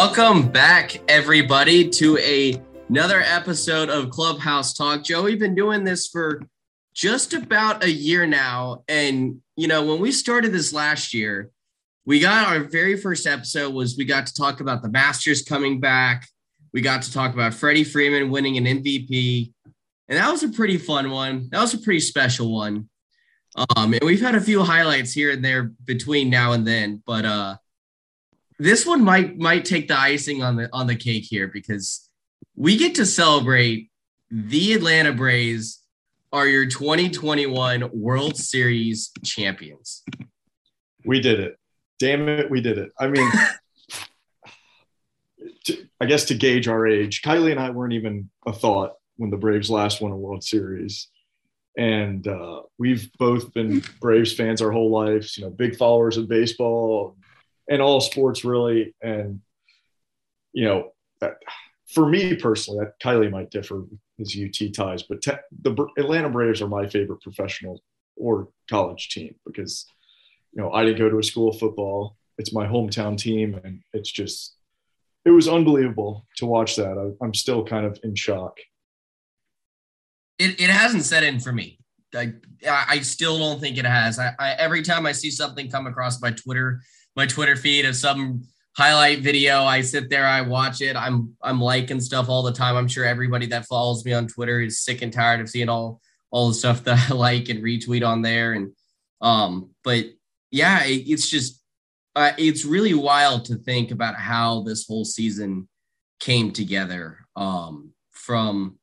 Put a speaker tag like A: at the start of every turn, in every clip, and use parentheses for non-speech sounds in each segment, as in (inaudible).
A: Welcome back, everybody, to a, another episode of Clubhouse Talk. Joe, we've been doing this for just about a year now. And, you know, when we started this last year, we got our very first episode was we got to talk about the Masters coming back. We got to talk about Freddie Freeman winning an MVP. And that was a pretty fun one. That was a pretty special one. Um, and we've had a few highlights here and there between now and then, but uh this one might might take the icing on the on the cake here because we get to celebrate the Atlanta Braves are your 2021 World Series champions.
B: We did it. Damn it, we did it. I mean, (laughs) to, I guess to gauge our age, Kylie and I weren't even a thought when the Braves last won a World Series. And uh, we've both been Braves fans our whole lives, you know, big followers of baseball, and all sports really. And you know, for me personally, that Kylie might differ his UT ties, but te- the Atlanta Braves are my favorite professional or college team because you know I didn't go to a school of football. It's my hometown team, and it's just it was unbelievable to watch that. I, I'm still kind of in shock.
A: It, it hasn't set in for me. I, I still don't think it has. I, I every time I see something come across my Twitter my Twitter feed of some highlight video. I sit there, I watch it. I'm I'm liking stuff all the time. I'm sure everybody that follows me on Twitter is sick and tired of seeing all all the stuff that I (laughs) like and retweet on there. And um, but yeah, it, it's just uh, it's really wild to think about how this whole season came together. Um, from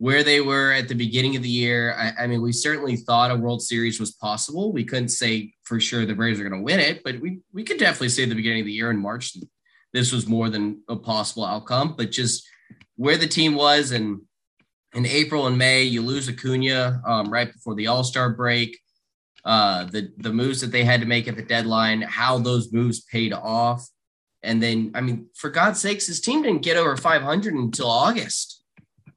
A: where they were at the beginning of the year. I, I, mean, we certainly thought a World Series was possible. We couldn't say for sure the Braves are going to win it, but we we could definitely say at the beginning of the year in March this was more than a possible outcome. But just where the team was and in April and May, you lose Acuna um, right before the All Star break. Uh, the the moves that they had to make at the deadline, how those moves paid off, and then I mean, for God's sakes, his team didn't get over 500 until August.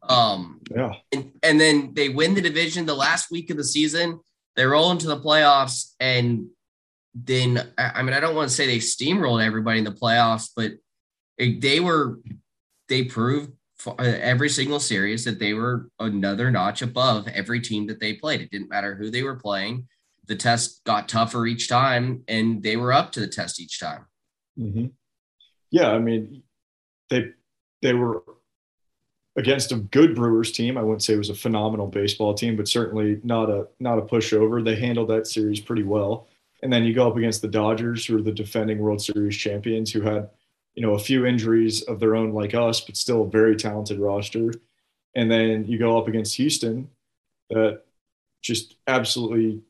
A: Um, yeah. And, and then they win the division the last week of the season. They roll into the playoffs. And then, I mean, I don't want to say they steamrolled everybody in the playoffs, but they were, they proved uh, every single series that they were another notch above every team that they played. It didn't matter who they were playing. The test got tougher each time, and they were up to the test each time.
B: Mm-hmm. Yeah, I mean, they they were against a good Brewers team. I wouldn't say it was a phenomenal baseball team, but certainly not a not a pushover. They handled that series pretty well. And then you go up against the Dodgers, who are the defending World Series champions, who had you know a few injuries of their own like us, but still a very talented roster. And then you go up against Houston, that just absolutely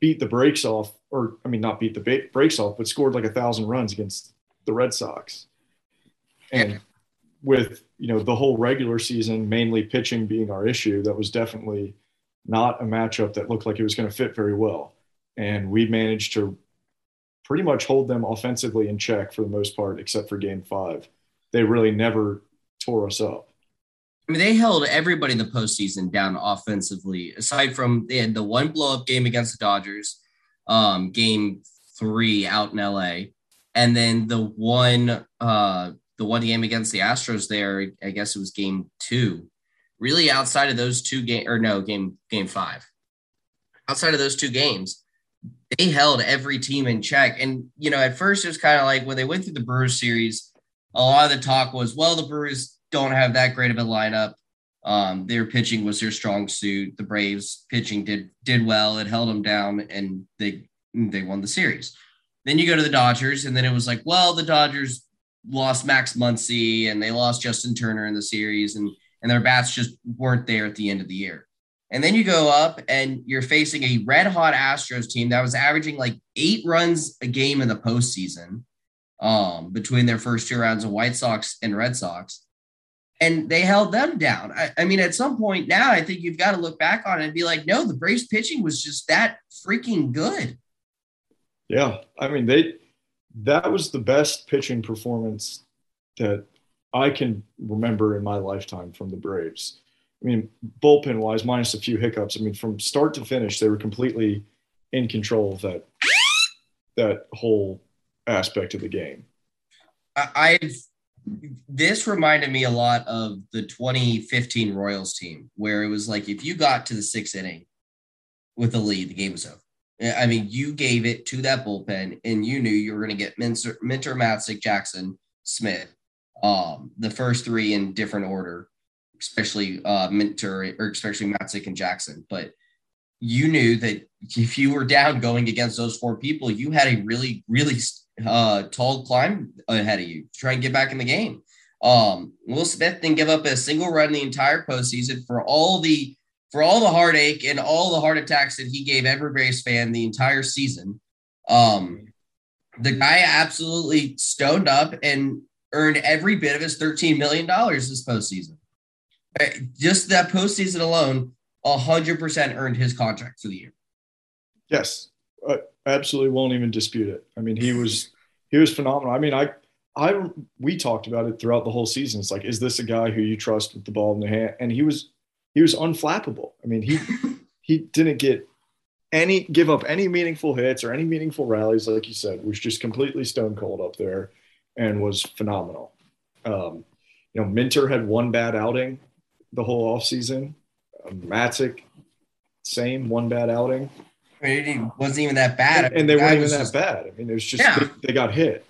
B: beat the brakes off, or I mean, not beat the brakes off, but scored like a thousand runs against the Red Sox. And with you know the whole regular season mainly pitching being our issue that was definitely not a matchup that looked like it was going to fit very well. And we managed to pretty much hold them offensively in check for the most part except for game five. They really never tore us up.
A: I mean, they held everybody in the postseason down offensively, aside from they had the one blow up game against the Dodgers, um, game three out in LA, and then the one uh, the one game against the Astros there, I guess it was game two. Really, outside of those two game or no game game five, outside of those two games, they held every team in check. And you know, at first it was kind of like when they went through the Brewers series, a lot of the talk was, well, the Brewers don't have that great of a lineup. Um, their pitching was their strong suit. The Braves pitching did did well. It held them down, and they they won the series. Then you go to the Dodgers, and then it was like, well, the Dodgers lost Max Muncy and they lost Justin Turner in the series, and and their bats just weren't there at the end of the year. And then you go up and you're facing a red hot Astros team that was averaging like eight runs a game in the postseason um, between their first two rounds of White Sox and Red Sox. And they held them down. I, I mean, at some point now, I think you've got to look back on it and be like, no, the Braves pitching was just that freaking good.
B: Yeah. I mean, they that was the best pitching performance that I can remember in my lifetime from the Braves. I mean, bullpen wise, minus a few hiccups. I mean, from start to finish, they were completely in control of that that whole aspect of the game.
A: I've this reminded me a lot of the 2015 Royals team, where it was like if you got to the sixth inning with a lead, the game was over. I mean, you gave it to that bullpen, and you knew you were going to get Minter, Minter, Matzek, Jackson, Smith, um, the first three in different order, especially uh, or especially Matzek and Jackson. But you knew that if you were down going against those four people, you had a really, really uh, tall climb ahead of you to try and get back in the game. Um, Will Smith didn't give up a single run the entire postseason for all the for all the heartache and all the heart attacks that he gave every Braves fan the entire season. Um, the guy absolutely stoned up and earned every bit of his $13 million this postseason. Uh, just that postseason alone, 100% earned his contract for the year.
B: Yes, I absolutely won't even dispute it. I mean, he was he was phenomenal. I mean, I I we talked about it throughout the whole season. It's like, is this a guy who you trust with the ball in the hand? And he was he was unflappable. I mean, he (laughs) he didn't get any give up any meaningful hits or any meaningful rallies, like you said, was just completely stone cold up there and was phenomenal. Um, you know, Minter had one bad outing the whole offseason. Um, Matzek, same one bad outing.
A: It wasn't even that bad.
B: And, and they weren't even that just, bad. I mean, it was just yeah. they, they, got hit.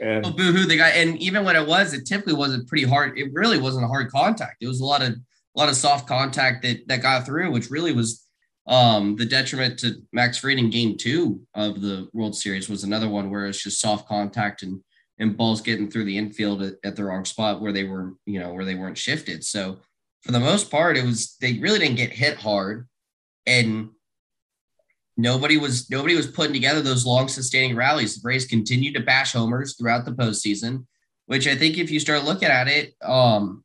A: And oh, boo-hoo, they got and even when it was, it typically wasn't pretty hard. It really wasn't a hard contact. It was a lot of a lot of soft contact that that got through, which really was um, the detriment to Max Fried in game two of the World Series was another one where it's just soft contact and and balls getting through the infield at, at, the wrong spot where they were, you know, where they weren't shifted. So for the most part, it was they really didn't get hit hard, and nobody was nobody was putting together those long sustaining rallies. The Braves continued to bash homers throughout the postseason, which I think if you start looking at it, um,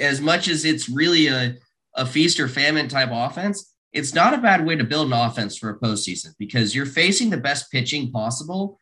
A: as much as it's really a, a feast or famine type offense, it's not a bad way to build an offense for a postseason because you're facing the best pitching possible.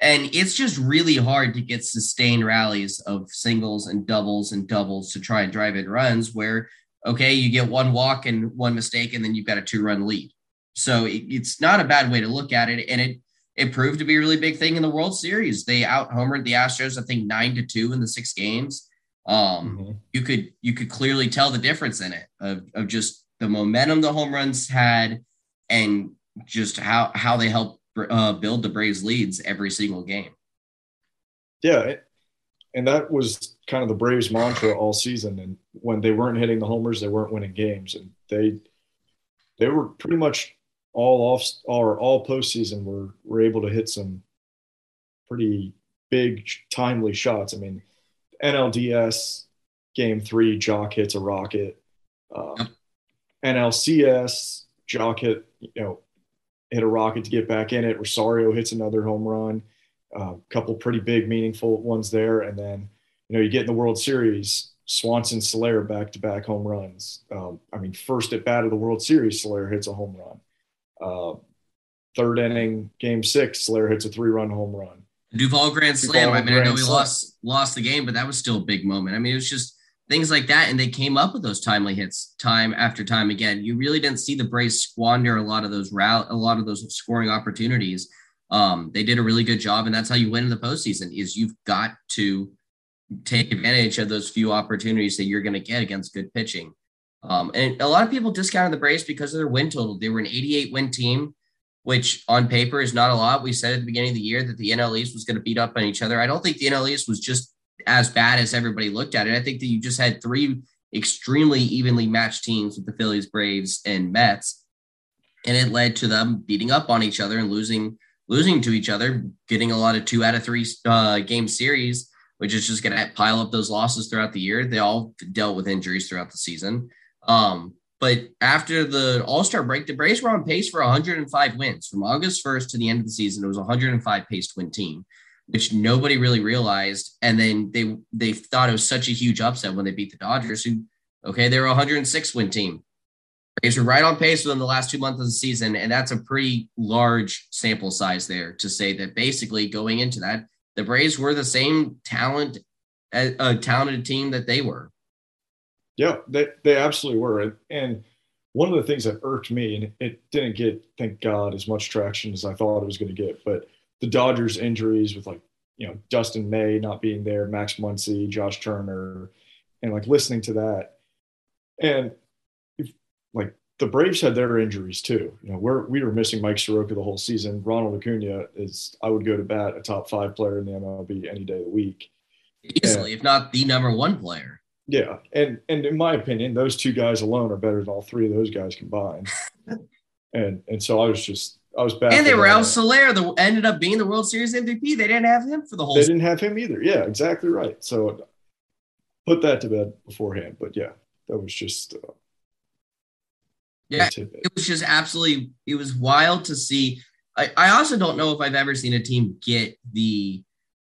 A: And it's just really hard to get sustained rallies of singles and doubles and doubles to try and drive in runs where, okay, you get one walk and one mistake, and then you've got a two run lead. So it, it's not a bad way to look at it. And it, it proved to be a really big thing in the World Series. They out homered the Astros, I think nine to two in the six games um, mm-hmm. you could you could clearly tell the difference in it of, of just the momentum the home runs had and just how how they help uh, build the Braves leads every single game.
B: Yeah, and that was kind of the Braves mantra all season. And when they weren't hitting the homers, they weren't winning games, and they they were pretty much all off or all postseason were were able to hit some pretty big timely shots. I mean NLDS game three, Joc hits a rocket. Um, yep. NLCS, Joc hit, you know, hit a rocket to get back in it. Rosario hits another home run. A uh, couple pretty big, meaningful ones there. And then, you know, you get in the World Series, Swanson, Soler back to back home runs. Um, I mean, first at bat of the World Series, Soler hits a home run. Uh, third inning, game six, Soler hits a three run home run.
A: Duvall Grand Slam. Duvall I mean, I know we lost lost the game, but that was still a big moment. I mean, it was just things like that, and they came up with those timely hits time after time again. You really didn't see the Braves squander a lot of those route, a lot of those scoring opportunities. Um, they did a really good job, and that's how you win in the postseason. Is you've got to take advantage of those few opportunities that you're going to get against good pitching. Um, and a lot of people discounted the Braves because of their win total. They were an 88 win team which on paper is not a lot. We said at the beginning of the year that the NL East was going to beat up on each other. I don't think the NL East was just as bad as everybody looked at it. I think that you just had three extremely evenly matched teams with the Phillies, Braves, and Mets, and it led to them beating up on each other and losing losing to each other, getting a lot of two out of three uh, game series, which is just going to pile up those losses throughout the year. They all dealt with injuries throughout the season. Um, but after the All Star break, the Braves were on pace for 105 wins from August 1st to the end of the season. It was 105 pace win team, which nobody really realized. And then they they thought it was such a huge upset when they beat the Dodgers, who okay, they were 106 win team. Braves were right on pace within the last two months of the season, and that's a pretty large sample size there to say that basically going into that, the Braves were the same talent, a talented team that they were.
B: Yeah, they, they absolutely were. And one of the things that irked me, and it didn't get, thank God, as much traction as I thought it was going to get, but the Dodgers injuries with like you know, Dustin May not being there, Max Muncy, Josh Turner, and like listening to that. And if, like the Braves had their injuries too. You know, we're we were missing Mike Soroka the whole season. Ronald Acuna is I would go to bat a top five player in the MLB any day of the week.
A: Easily, and, if not the number one player.
B: Yeah, and and in my opinion, those two guys alone are better than all three of those guys combined. (laughs) and and so I was just I was bad.
A: And they were Raul Soler, the ended up being the World Series MVP. They didn't have him for the whole.
B: They didn't have him either. Yeah, exactly right. So put that to bed beforehand. But yeah, that was just. Uh,
A: yeah, it was just absolutely. It was wild to see. I, I also don't know if I've ever seen a team get the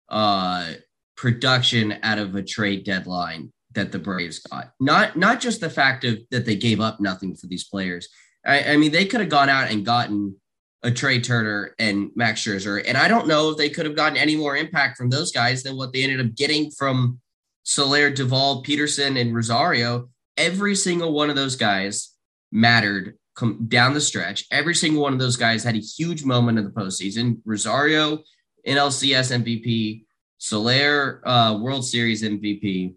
A: uh, production out of a trade deadline that the Braves got. Not not just the fact of that they gave up nothing for these players. I, I mean, they could have gone out and gotten a Trea Turner and Max Scherzer, and I don't know if they could have gotten any more impact from those guys than what they ended up getting from Soler, Duvall, Pederson, and Rosario. Every single one of those guys mattered come down the stretch. Every single one of those guys had a huge moment in the postseason. Rosario, NLCS MVP, Soler, uh, World Series MVP.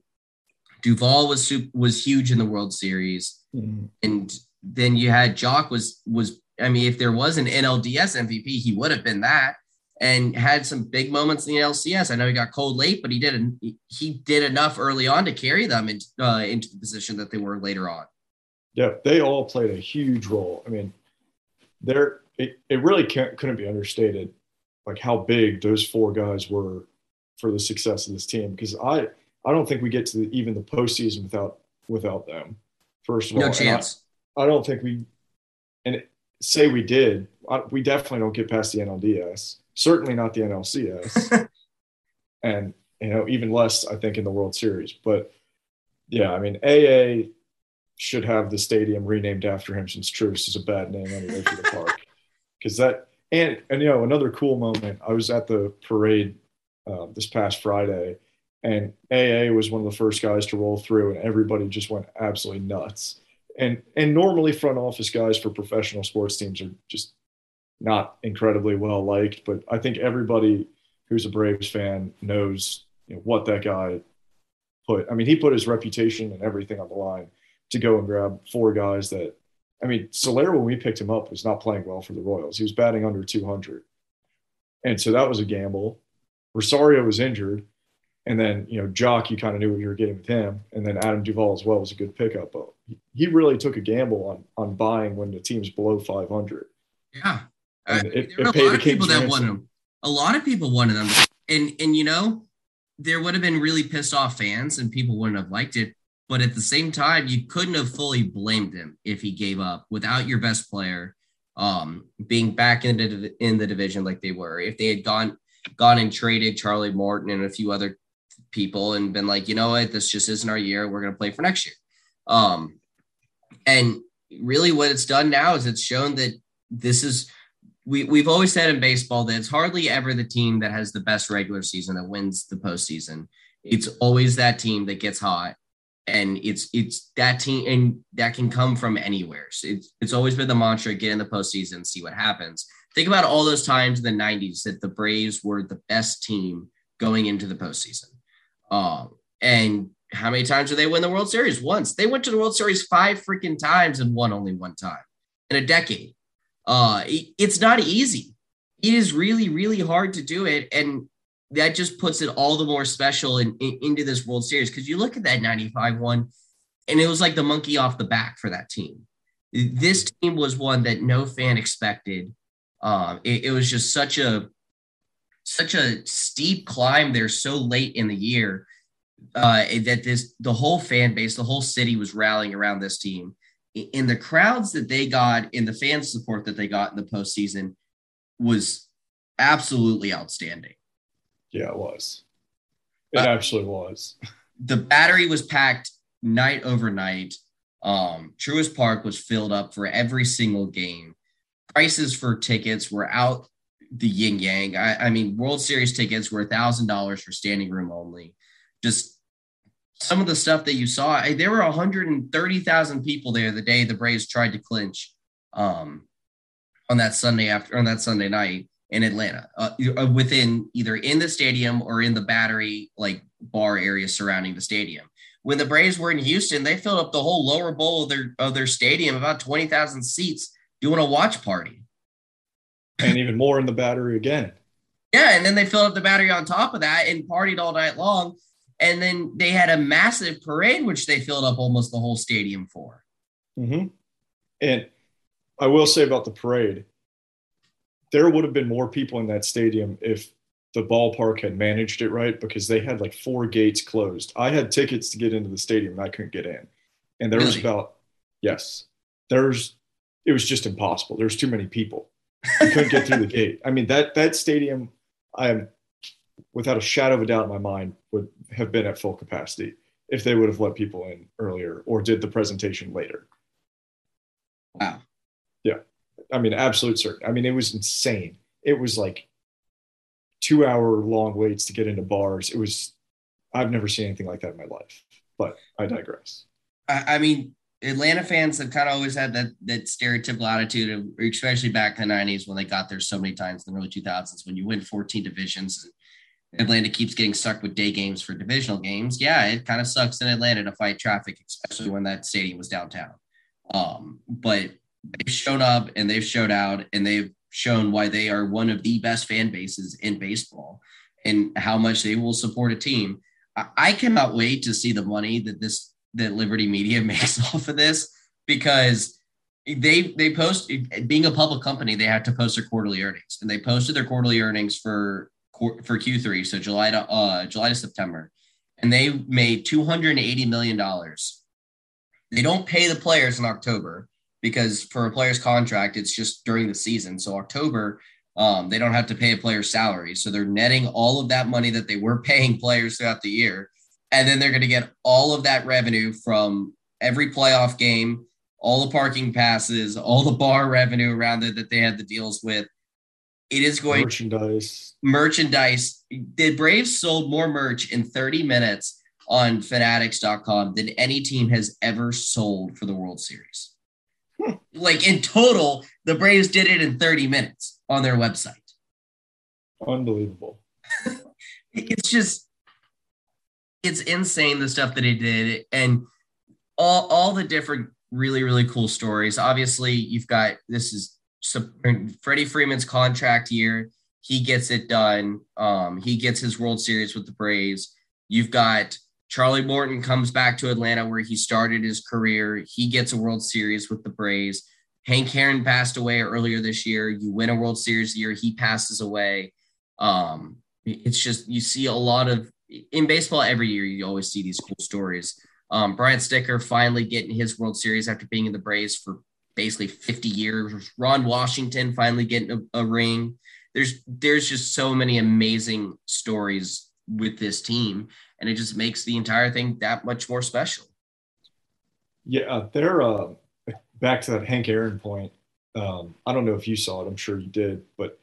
A: Duvall was was huge in the World Series, mm-hmm. and then you had Joc was was I mean, if there was an NLDS MVP, he would have been that and had some big moments in the LCS. I know he got cold late, but he did he did enough early on to carry them into uh, into the position that they were later on.
B: Yeah, they all played a huge role. I mean, there it, it really couldn't be understated, like how big those four guys were for the success of this team. Because I I don't think we get to the, even the postseason without without them. First of
A: no
B: all,
A: chance.
B: I, I, don't think we and say we did. We definitely don't get past the NLDS. Certainly not the NLCS, (laughs) and you know even less I think in the World Series. But yeah, I mean AA should have the stadium renamed after him since Truist is a bad name anyway for the park. (laughs) Because that and and you know another cool moment. I was at the parade uh, this past Friday, and AA was one of the first guys to roll through, and everybody just went absolutely nuts. And and normally front office guys for professional sports teams are just not incredibly well liked, but I think everybody who's a Braves fan knows you know, what that guy put. I mean, he put his reputation and everything on the line to go and grab four guys that. I mean, Soler when we picked him up was not playing well for the Royals. He was batting under 200, and so that was a gamble. Rosario was injured, and then, you know, Joc, you kind of knew what you were getting with him. And then Adam Duvall as well was a good pickup. But he really took a gamble on on buying when the team's below 500.
A: Yeah. Uh, it, there were a lot of people that wanted him. A lot of people wanted him. And, and, you know, there would have been really pissed off fans and people wouldn't have liked it. But at the same time, you couldn't have fully blamed him if he gave up without your best player um, being back in the, in the division like they were. If they had gone gone and traded Charlie Morton and a few other people and been like, you know what, this just isn't our year. We're going to play for next year. Um, and really, what it's done now is it's shown that this is we we've always said in baseball that it's hardly ever the team that has the best regular season that wins the postseason. It's always that team that gets hot, and it's it's that team, and that can come from anywhere. So it's it's always been the mantra: get in the postseason, see what happens. Think about all those times in the '90s that the Braves were the best team going into the postseason. Um, and how many times did they win the World Series? Once. They went to the World Series five freaking times and won only one time in a decade. Uh, it's not easy. It is really, really hard to do it. And that just puts it all the more special in, in, into this World Series because you look at that 95 one and it was like the monkey off the back for that team. This team was one that no fan expected. Um, it, it was just such a such a steep climb there so late in the year uh, that this the whole fan base, the whole city was rallying around this team. In the crowds that they got, in the fan support that they got in the postseason, was absolutely outstanding.
B: Yeah, it was. It uh, actually was.
A: The battery was packed night over night. Um, Truist Park was filled up for every single game. Prices for tickets were out the yin yang. I, I mean, World Series tickets were a thousand dollars for standing room only. Just some of the stuff that you saw. There were 130,000 people there the day the Braves tried to clinch um, on that Sunday after on that Sunday night in Atlanta, uh, uh, within either in the stadium or in the battery like bar area surrounding the stadium. When the Braves were in Houston, they filled up the whole lower bowl of their of their stadium, about twenty thousand seats, doing a watch party,
B: and even more in the battery again.
A: Yeah, and then they filled up the battery on top of that and partied all night long. And then they had a massive parade, which they filled up almost the whole stadium for.
B: Mm-hmm. And I will say about the parade, there would have been more people in that stadium if the ballpark had managed it right because they had like four gates closed. I had tickets to get into the stadium and I couldn't get in. And there really? was about, yes, there's, it was just impossible. There's too many people. You couldn't get through the gate. I mean, that, that stadium, I am without a shadow of a doubt in my mind would have been at full capacity if they would have let people in earlier or did the presentation later.
A: Wow.
B: Yeah. I mean, absolute certain. I mean, it was insane. It was like two hour long waits to get into bars. It was, I've never seen anything like that in my life, but I digress.
A: I, I mean, Atlanta fans have kind of always had that that stereotypical attitude of, especially back in the '90s when they got there so many times in the early 2000s. When you win 14 divisions, Atlanta keeps getting stuck with day games for divisional games. Yeah, it kind of sucks in Atlanta to fight traffic, especially when that stadium was downtown. Um, but they've shown up and they've showed out and they've shown why they are one of the best fan bases in baseball and how much they will support a team. I, I cannot wait to see the money that this that Liberty Media (laughs) makes off of this because they they post being a public company they have to post their quarterly earnings and they posted their quarterly earnings for for Q3 so July to uh July to September and they made 280 million dollars they don't pay the players in October because for a player's contract, it's just during the season. So October, um, they don't have to pay a player's salary. So they're netting all of that money that they were (laughs) paying players throughout the year. And then they're going to get all of that revenue from every playoff game, all the parking passes, all the bar revenue around it that they had the deals with. It is going
B: merchandise.
A: Merchandise. The Braves sold more merch in 30 minutes on fanatics.com than any team has ever sold for the World Series. Hmm. Like in total, the Braves did it in 30 minutes on their website.
B: Unbelievable. (laughs)
A: it's just it's insane the stuff that he did and all all the different really really cool stories. Obviously, you've got this is Freddie Freeman's contract year. He gets it done. Um, he gets his World Series with the Braves. You've got Charlie Morton comes back to Atlanta where he started his career. He gets a World Series with the Braves. Hank Aaron passed away earlier this year. You win a World Series year, he passes away. Um, it's just you see a lot of in baseball every year. You always see these cool stories. Um, Brian Snitker finally getting his World Series after being in the Braves for basically 50 years. Ron Washington finally getting a, a ring. There's there's just so many amazing stories with this team and it just makes the entire thing that much more special.
B: Yeah, they're uh, back to that Hank Aaron point. Um, I don't know if you saw it. I'm sure you did, but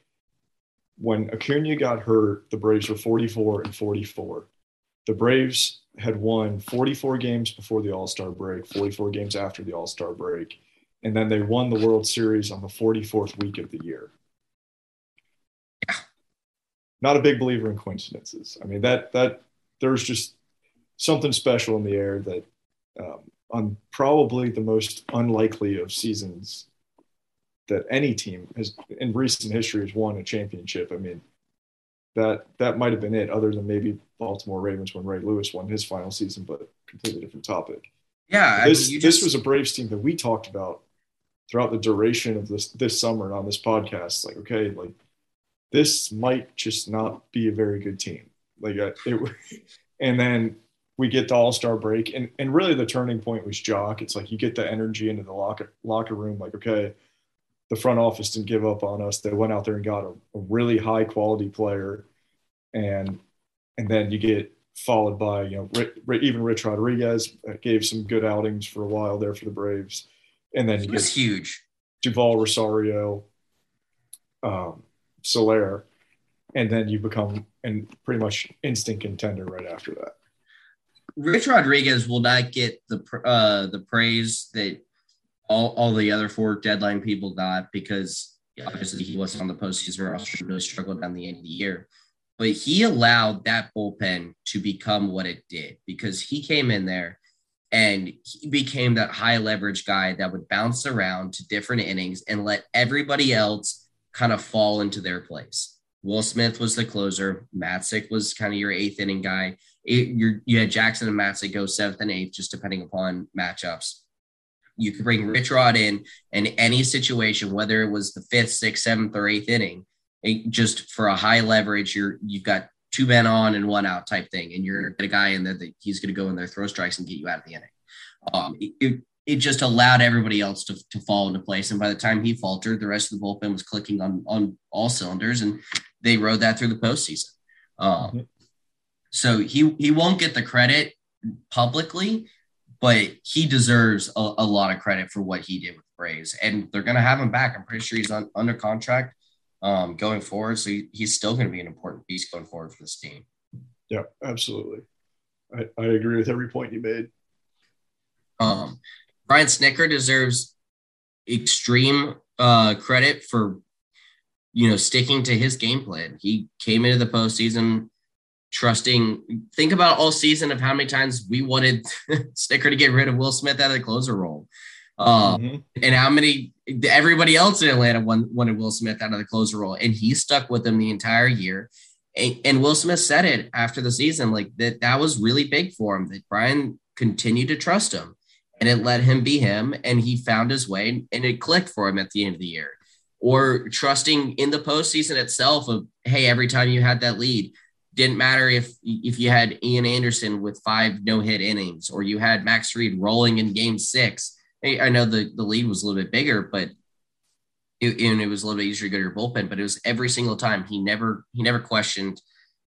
B: when Acuna got hurt, the Braves were 44 and 44. The Braves had won 44 games before the All Star break, 44 games after the All Star break, and then they won the World Series on the 44th week of the year. Not a big believer in coincidences. I mean that that there's just something special in the air that um, on probably the most unlikely of seasons that any team has in recent history has won a championship. I mean, that that might have been it, other than maybe Baltimore Ravens when Ray Lewis won his final season, but completely different topic.
A: Yeah,
B: this mean, this was a Braves team that we talked about throughout the duration of this this summer on this podcast. Like, okay, like this might just not be a very good team. Like uh, it, (laughs) and then we get the All Star break, and and really the turning point was Joc. It's like you get the energy into the locker locker room. Like okay, the front office didn't give up on us. They went out there and got a, a really high quality player, and and then you get followed by you know even Rich Rodriguez gave some good outings for a while there for the Braves, and then
A: you get huge
B: Duvall Rosario, um, Soler, and then you become and pretty much instant contender right after that.
A: Rich Rodriguez will not get the uh, the praise that all, all the other four deadline people got because obviously he wasn't on the postseason roster, really struggled down the end of the year. But he allowed that bullpen to become what it did because he came in there and he became that high leverage guy that would bounce around to different innings and let everybody else kind of fall into their place. Will Smith was the closer. Matzek was kind of your eighth inning guy. It, you had Jackson and Matzek go seventh and eighth, just depending upon matchups. You could bring Rich Rod in in any situation, whether it was the fifth, sixth, seventh, or eighth inning, it, just for a high leverage. You're you've got two men on and one out type thing, and you're a guy in there that he's going to go in there, throw strikes, and get you out of the inning. Um, it, it just allowed everybody else to, to fall into place. And by the time he faltered, the rest of the bullpen was clicking on on all cylinders, and they rode that through the postseason. Um, mm-hmm. So he he won't get the credit publicly, but he deserves a, a, lot of credit for what he did with Braves, and they're going to have him back. I'm pretty sure he's on, under contract um, going forward, so he, he's still going to be an important piece going forward for this team.
B: Yeah, absolutely. I, I agree with every point you made.
A: Um, Brian Snitker deserves extreme uh, credit for you know sticking to his game plan. He came into the postseason trusting. Think about all season of how many times we wanted (laughs) Snitker to get rid of Will Smith out of the closer role, uh, mm-hmm. and how many everybody else in Atlanta wanted Will Smith out of the closer role, and he stuck with him the entire year. And, and Will Smith said it after the season, like that that was really big for him. That Brian continued to trust him, and it let him be him, and he found his way, and it clicked for him at the end of the year. Or trusting in the postseason itself of hey, every time you had that lead, didn't matter if if you had Ian Anderson with five no hit innings or you had Max Fried rolling in Game Six. I know the the lead was a little bit bigger, but it, and it was a little bit easier to go to your bullpen. But it was every single time he never he never questioned.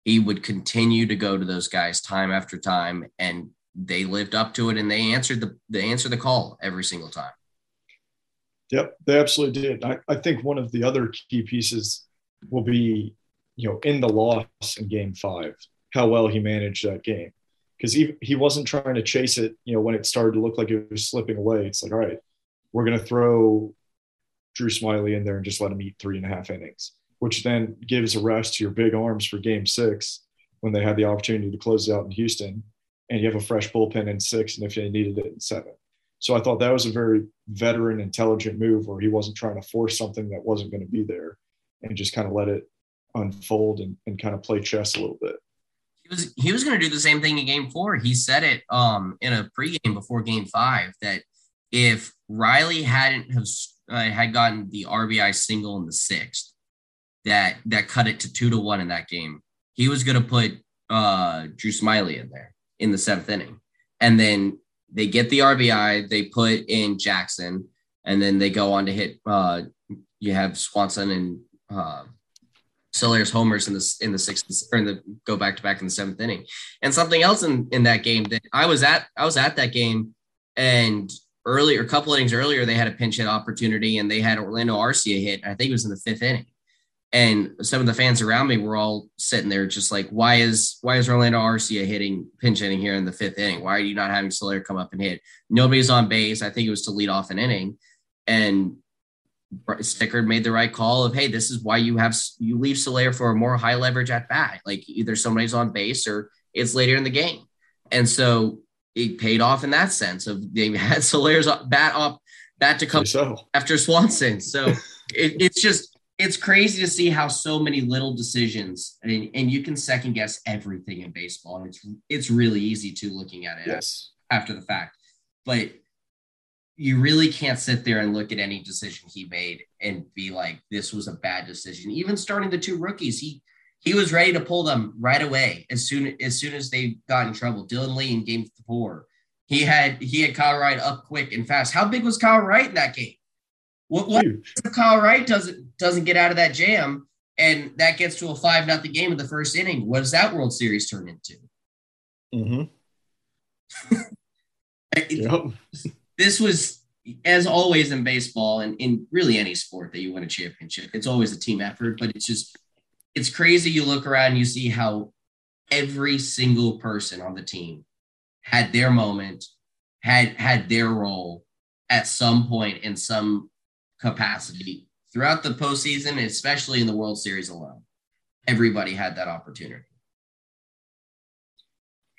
A: He would continue to go to those guys time after time, and they lived up to it, and they answered the they answered the call every single time.
B: Yep, they absolutely did. I, I think one of the other key pieces will be you know, in the loss in game five, how well he managed that game. Because he, he wasn't trying to chase it, you know, when it started to look like it was slipping away. It's like, all right, we're going to throw Drew Smyly in there and just let him eat three and a half innings, which then gives a rest to your big arms for game six when they had the opportunity to close out in Houston. And you have a fresh bullpen in six, and if they needed it in seven. So I thought that was a very veteran, intelligent move where he wasn't trying to force something that wasn't going to be there and just kind of let it unfold and, and kind of play chess a little bit.
A: He was he was going to do the same thing in game four. He said it um, in a pregame before game five that if Riley hadn't have uh, had gotten the RBI single in the sixth, that that cut it to two to one in that game. He was going to put uh, Drew Smyly in there in the seventh inning, and then they get the RBI. They put in Jackson, and then they go on to hit. Uh, you have Swanson and Soler's homers in the in the sixth or in the go back to back in the seventh inning. And something else in, in that game that I was at I was at that game and earlier a couple innings earlier they had a pinch hit opportunity and they had Orlando Arcia hit. I think it was in the fifth inning. And some of the fans around me were all sitting there just like, why is why is Orlando Arcia hitting pinch hitting here in the fifth inning? Why are you not having Solaire come up and hit? Nobody's on base. I think it was to lead off an inning. And Snitker made the right call of, hey, this is why you have you leave Soler for a more high leverage at bat. Like either somebody's on base or it's later in the game. And so it paid off in that sense of they (laughs) had Soler's bat up bat to come so. after Swanson. So (laughs) it, it's just it's crazy to see how so many little decisions and, and you can second guess everything in baseball. And it's it's really easy to looking at it
B: yes.
A: after the fact. But you really can't sit there and look at any decision he made and be like, this was a bad decision. Even starting the two rookies, he he was ready to pull them right away as soon as soon as they got in trouble. Dylan Lee in game four. He had he had Kyle Wright up quick and fast. How big was Kyle Wright in that game? What, what if Kyle Wright doesn't doesn't get out of that jam and that gets to a five nothing game in the first inning? What does that World Series turn into?
B: Mm-hmm. (laughs)
A: yep this was as always in baseball and in really any sport that you win a championship, it's always a team effort, but it's just it's crazy you look around and you see how every single person on the team had their moment, had had their role at some point in some capacity throughout the postseason, especially in the World Series alone. Everybody had that opportunity.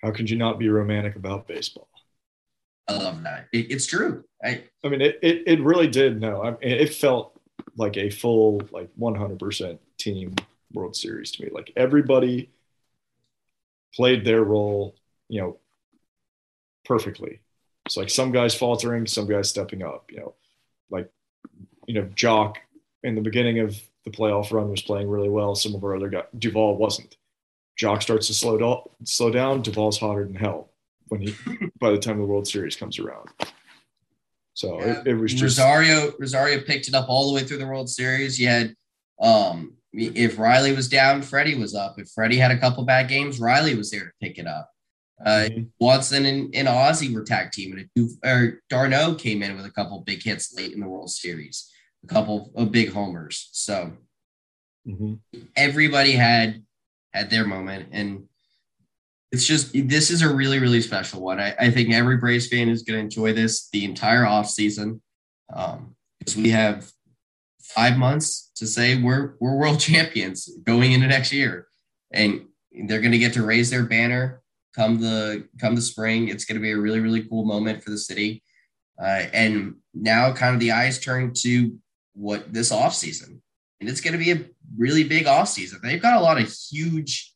B: How could you not be romantic about baseball?
A: I love that. It, it's true. I,
B: I mean, it, it, it really did. No, I mean, it felt like a full, like 100% team World Series to me. Like everybody played their role, you know, perfectly. It's like some guys faltering, some guys stepping up, you know, like, you know, Joc in the beginning of the playoff run was playing really well. Some of our other guys, Duvall wasn't. Joc starts to slow down, slow down. Duvall's hotter than hell when he, by the time the World Series comes around. So yeah. it, it, was just
A: Rosario. Rosario picked it up all the way through the World Series. You had, um, if Riley was down, Freddie was up. If Freddie had a couple bad games, Riley was there to pick it up. Uh, mm-hmm. Watson and, and Ozzie were tag teaming. Or d'Arnaud came in with a couple big hits late in the World Series, a couple of big homers. So mm-hmm. everybody had had their moment, and it's just this is a really really special one. I, I think every Braves fan is going to enjoy this the entire off season um, because we have five months to say we're we're world (laughs) champions going into next year, and they're going to get to raise their banner come the come the spring. It's going to be a really really cool moment for the city. Uh, and now kind of the eyes turn to what this off season, and it's going to be a really big off season. They've got a lot of huge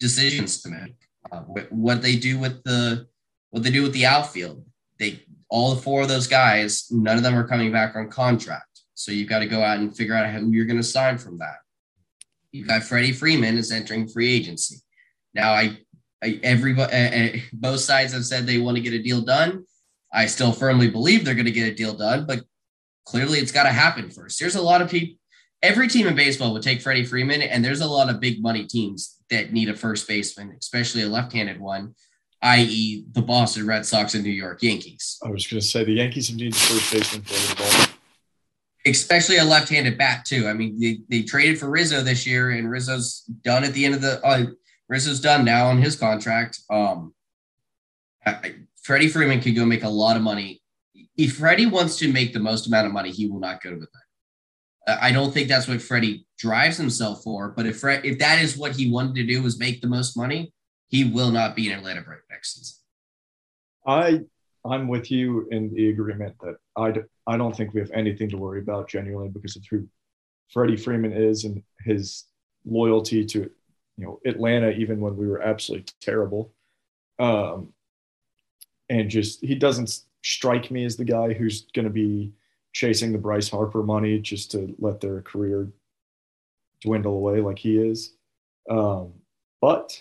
A: decisions to make. Uh, what they do with the what they do with the outfield, they all the four of those guys, none of them are coming back on contract. So you've got to go out and figure out who you're going to sign from that. You've got Freddie Freeman is entering free agency. Now I everybody, uh, both sides have said they want to get a deal done. I still firmly believe they're going to get a deal done, but clearly it's got to happen first. There's a lot of people. Every team in baseball would take Freddie Freeman, and there's a lot of big money teams that need a first baseman, especially a left-handed one, i.e., the Boston Red Sox and New York Yankees.
B: I was going to say the Yankees have needed a first baseman for the ball.
A: Especially a left-handed bat too. I mean, they, they traded for Rizzo this year, and Rizzo's done at the end of the. Uh, Rizzo's done now on his contract. Um, I, Freddie Freeman could go make a lot of money. If Freddie wants to make the most amount of money, he will not go to the bank. I don't think that's what Freddie drives himself for. But if Fred, if that is what he wanted to do was make the most money, he will not be an Atlanta Brave next season.
B: I I'm with you in the agreement that I don't think we have anything to worry about genuinely because of who Freddie Freeman is and his loyalty to you know Atlanta even when we were absolutely terrible. Um, and just he doesn't strike me as the guy who's going to be chasing the Bryce Harper money just to let their career dwindle away like he is. Um, but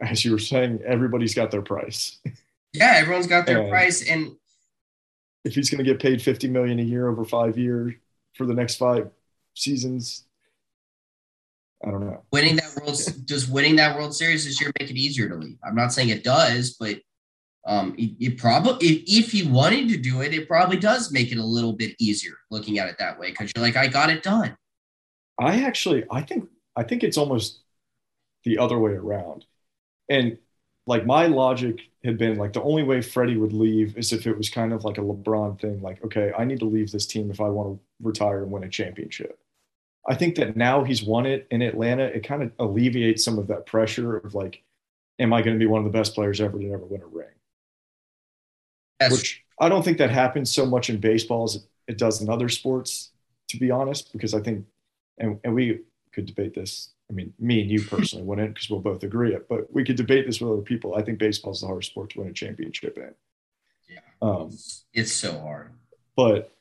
B: as you were saying, everybody's got their price.
A: Yeah, everyone's got their and price, and
B: if he's going to get paid fifty million a year over five years for the next five seasons, I don't know.
A: Winning that world, does winning that World Series this year make it easier to leave? I'm not saying it does, but um, it, probably if, if you wanted to do it, it probably does make it a little bit easier looking at it that way because you're like, I got it done.
B: I actually, I think, I think it's almost the other way around, and like my logic had been like the only way Freddie would leave is if it was kind of like a LeBron thing, like okay, I need to leave this team if I want to retire and win a championship. I think that now he's won it in Atlanta, it kind of alleviates some of that pressure of like, am I going to be one of the best players ever to ever win a ring? That's Which I don't think that happens so much in baseball as it does in other sports, to be honest, because I think, and, and we could debate this. I mean, me and you personally (laughs) wouldn't because we'll both agree it, but we could debate this with other people. I think baseball is the hardest sport to win a championship in.
A: Yeah. Um, it's so hard.
B: But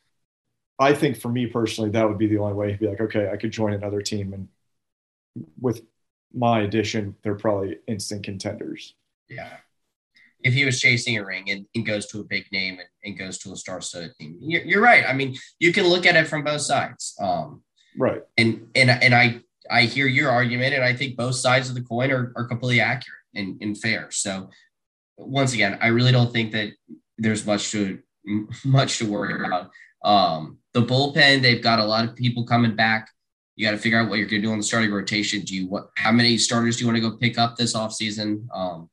B: I think for me personally, that would be the only way. He'd be like, okay, I could join another team, and with my addition, they're probably instant contenders.
A: Yeah. If he was chasing a ring and, and goes to a big name and, and goes to a star-studded team, you're, you're, right. I mean, you can look at it from both sides. Um,
B: right.
A: And and and I I hear your argument, and I think both sides of the coin are, are completely accurate and, and fair. So once again, I really don't think that there's much to much to worry about. Um, the bullpen, they've got a lot of people coming back. You got to figure out what you're going to do on the starting rotation. Do you what? How many starters do you want to go pick up this offseason? Um,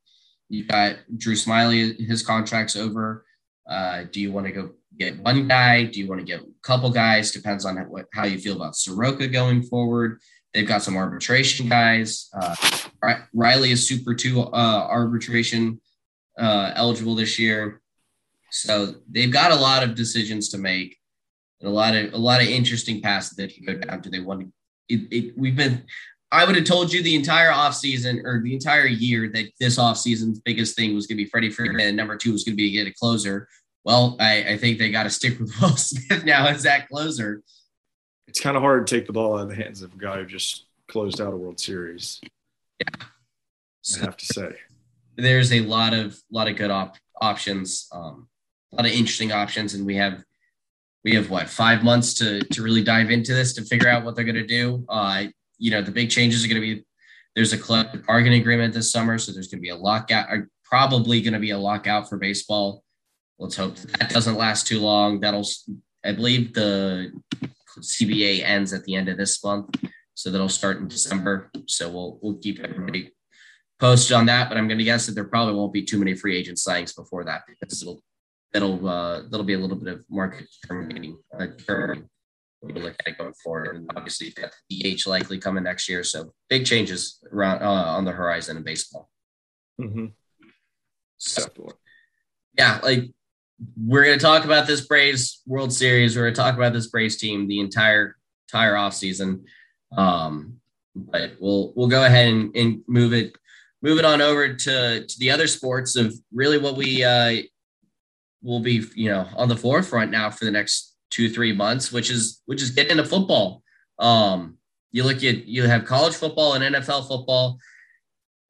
A: you've got Drew Smyly, his contract's over. Uh, do you want to go get one guy? Do you want to get a couple guys? Depends on what, how you feel about Soroka going forward. They've got some arbitration guys. Uh, Riley is Super Two uh, arbitration uh, eligible this year, so they've got a lot of decisions to make, and a lot of a lot of interesting paths that can go down. Do they want to? It, it, we've been. I would have told you the entire offseason or the entire year that this offseason's biggest thing was going to be Freddie Freeman, and number two was going to be get a closer. Well, I, I think they got to stick with (laughs) Will Smith now as that closer
B: it's kind of hard to take the ball out of the hands of a guy who just closed out a World Series.
A: Yeah,
B: so I have to say
A: there's a lot of lot of good op- options, um, a lot of interesting options, and we have we have what five months to to really dive into this to figure out what they're going to do. Uh, you know, the big changes are going to be there's a collective bargaining agreement this summer, so there's going to be a lockout. Probably going to be a lockout for baseball. Let's hope that, doesn't last too long. That'll, I believe, the CBA ends at the end of this month, so that'll start in December. So we'll we'll keep everybody posted on that. But I'm going to guess that there probably won't be too many free agent signings before that because it'll that'll uh, that'll be a little bit of market determining uh, term when you look at it going forward. And obviously, you've got the DH likely coming next year, so big changes around uh, on the horizon in baseball.
B: Mm-hmm.
A: So, yeah, like we're going to talk about this Braves World Series. We're going to talk about this Braves team the entire entire offseason. Um, but we'll we'll go ahead and, and move it move it on over to to the other sports of really what we uh, will be you know on the forefront now for the next two three months, which is which is getting into football. Um, you look at you have college football and NFL football.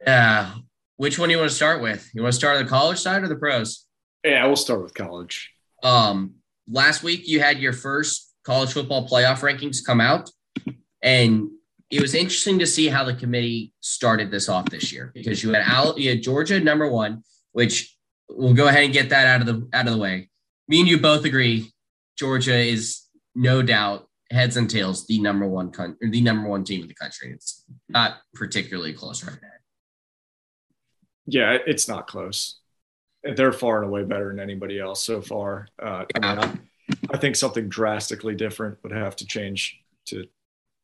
A: Uh, which one do you want to start with? You want to start on the college side or the pros?
B: Yeah, we'll start with college.
A: Um, last week you had your first college football playoff rankings come out, and it was interesting to see how the committee started this off this year because you had Al, you had Georgia number one, which we'll go ahead and get that out of the out of the way. Me and you both agree Georgia is no doubt heads and tails the number one con- the number one team in the country. It's not particularly close right now.
B: Yeah, it's not close they're far and away better than anybody else so far. Uh, I mean, I, I, think something drastically different would have to change to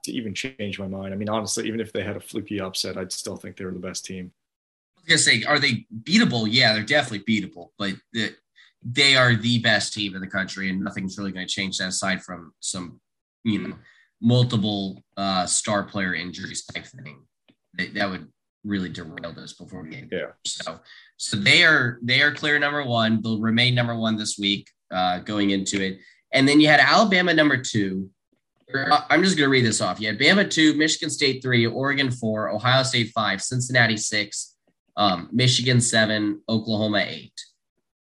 B: to even change my mind. I mean, honestly, even if they had a fluky upset, I'd still think they were the best team.
A: I was gonna say, are they beatable? Yeah, they're definitely beatable, but the, they are the best team in the country, and nothing's really going to change that aside from some, you know, multiple uh, star player injuries type thing. That, that would really derail this before game.
B: Yeah.
A: So so they are they are clear number one. They'll remain number one this week uh, going into it. And then you had Alabama number two. Uh, I'm just going to read this off. You had Bama two, Michigan State three, Oregon four, Ohio State five, Cincinnati six, um, Michigan seven, Oklahoma eight,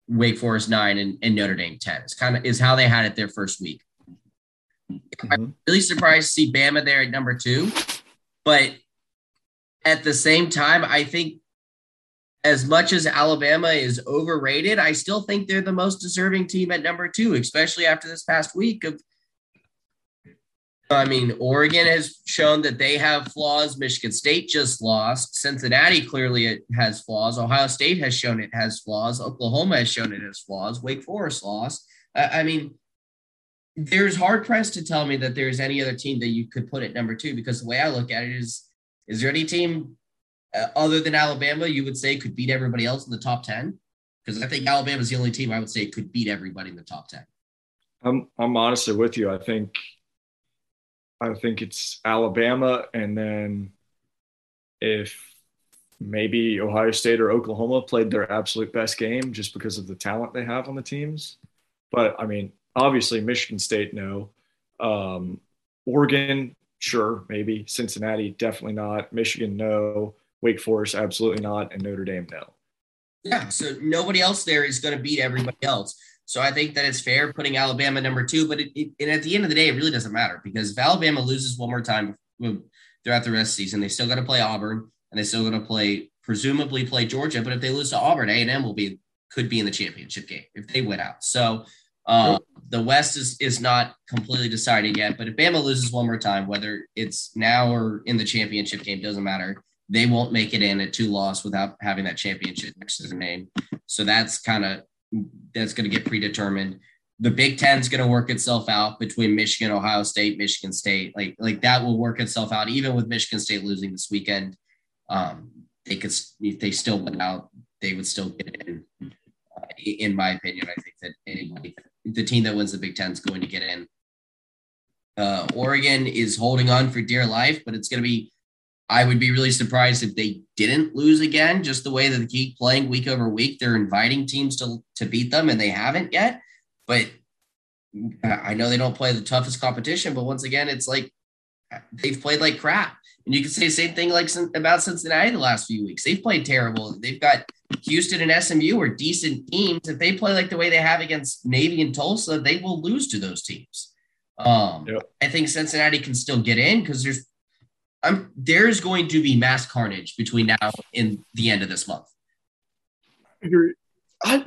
A: Wake Forest nine, and, and Notre Dame ten. It's kind of is how they had it their first week. Mm-hmm. I'm really surprised to see Bama there at number two, but at the same time, I think as much as Alabama is overrated, I still think they're the most deserving team at number two, especially after this past week of I mean, Oregon has shown that they have flaws. Michigan State just lost. Cincinnati clearly has flaws. Ohio State has shown it has flaws. Oklahoma has shown it has flaws. Wake Forest lost. I mean, there's hard pressed to tell me that there's any other team that you could put at number two because the way I look at it is, is there any team uh, other than Alabama, you would say could beat everybody else in the top 10? Because I think Alabama is the only team I would say could beat everybody in the top 10.
B: I'm, I'm honestly with you. I think, I think it's Alabama. And then if maybe Ohio State or Oklahoma played their absolute best game just because of the talent they have on the teams. But I mean, obviously Michigan State, no. Um, Oregon, sure, maybe. Cincinnati, definitely not. Michigan, no. Wake Forest, absolutely not, and Notre Dame, no.
A: Yeah, so nobody else there is going to beat everybody else. So I think that it's fair putting Alabama number two, but it, it, and at the end of the day, it really doesn't matter because if Alabama loses one more time throughout the rest of the season, they still got to play Auburn and they still going to play presumably play Georgia. But if they lose to Auburn, A and M will be could be in the championship game if they win out. So uh, the West is is not completely decided yet. But if Bama loses one more time, whether it's now or in the championship game, doesn't matter they won't make it in at two loss without having that championship next to their name. So that's kind of that's going to get predetermined. The Big Ten is going to work itself out between Michigan, Ohio State, Michigan State. Like like that will work itself out. Even with Michigan State losing this weekend, um, they could if they still went out, they would still get in. Uh, in my opinion, I think that anybody, the team that wins the Big Ten is going to get in. Uh, Oregon is holding on for dear life, but it's going to be. I would be really surprised if they didn't lose again. Just the way that they keep playing week over week, they're inviting teams to to beat them, and they haven't yet. But I know they don't play the toughest competition, but once again, it's like they've played like crap. And you can say the same thing like about Cincinnati the last few weeks. They've played terrible. They've got Houston and SMU are decent teams. If they play like the way they have against Navy and Tulsa, they will lose to those teams. Um, yep. I think Cincinnati can still get in because there's I'm there's going to be mass carnage between now and the end of this month.
B: I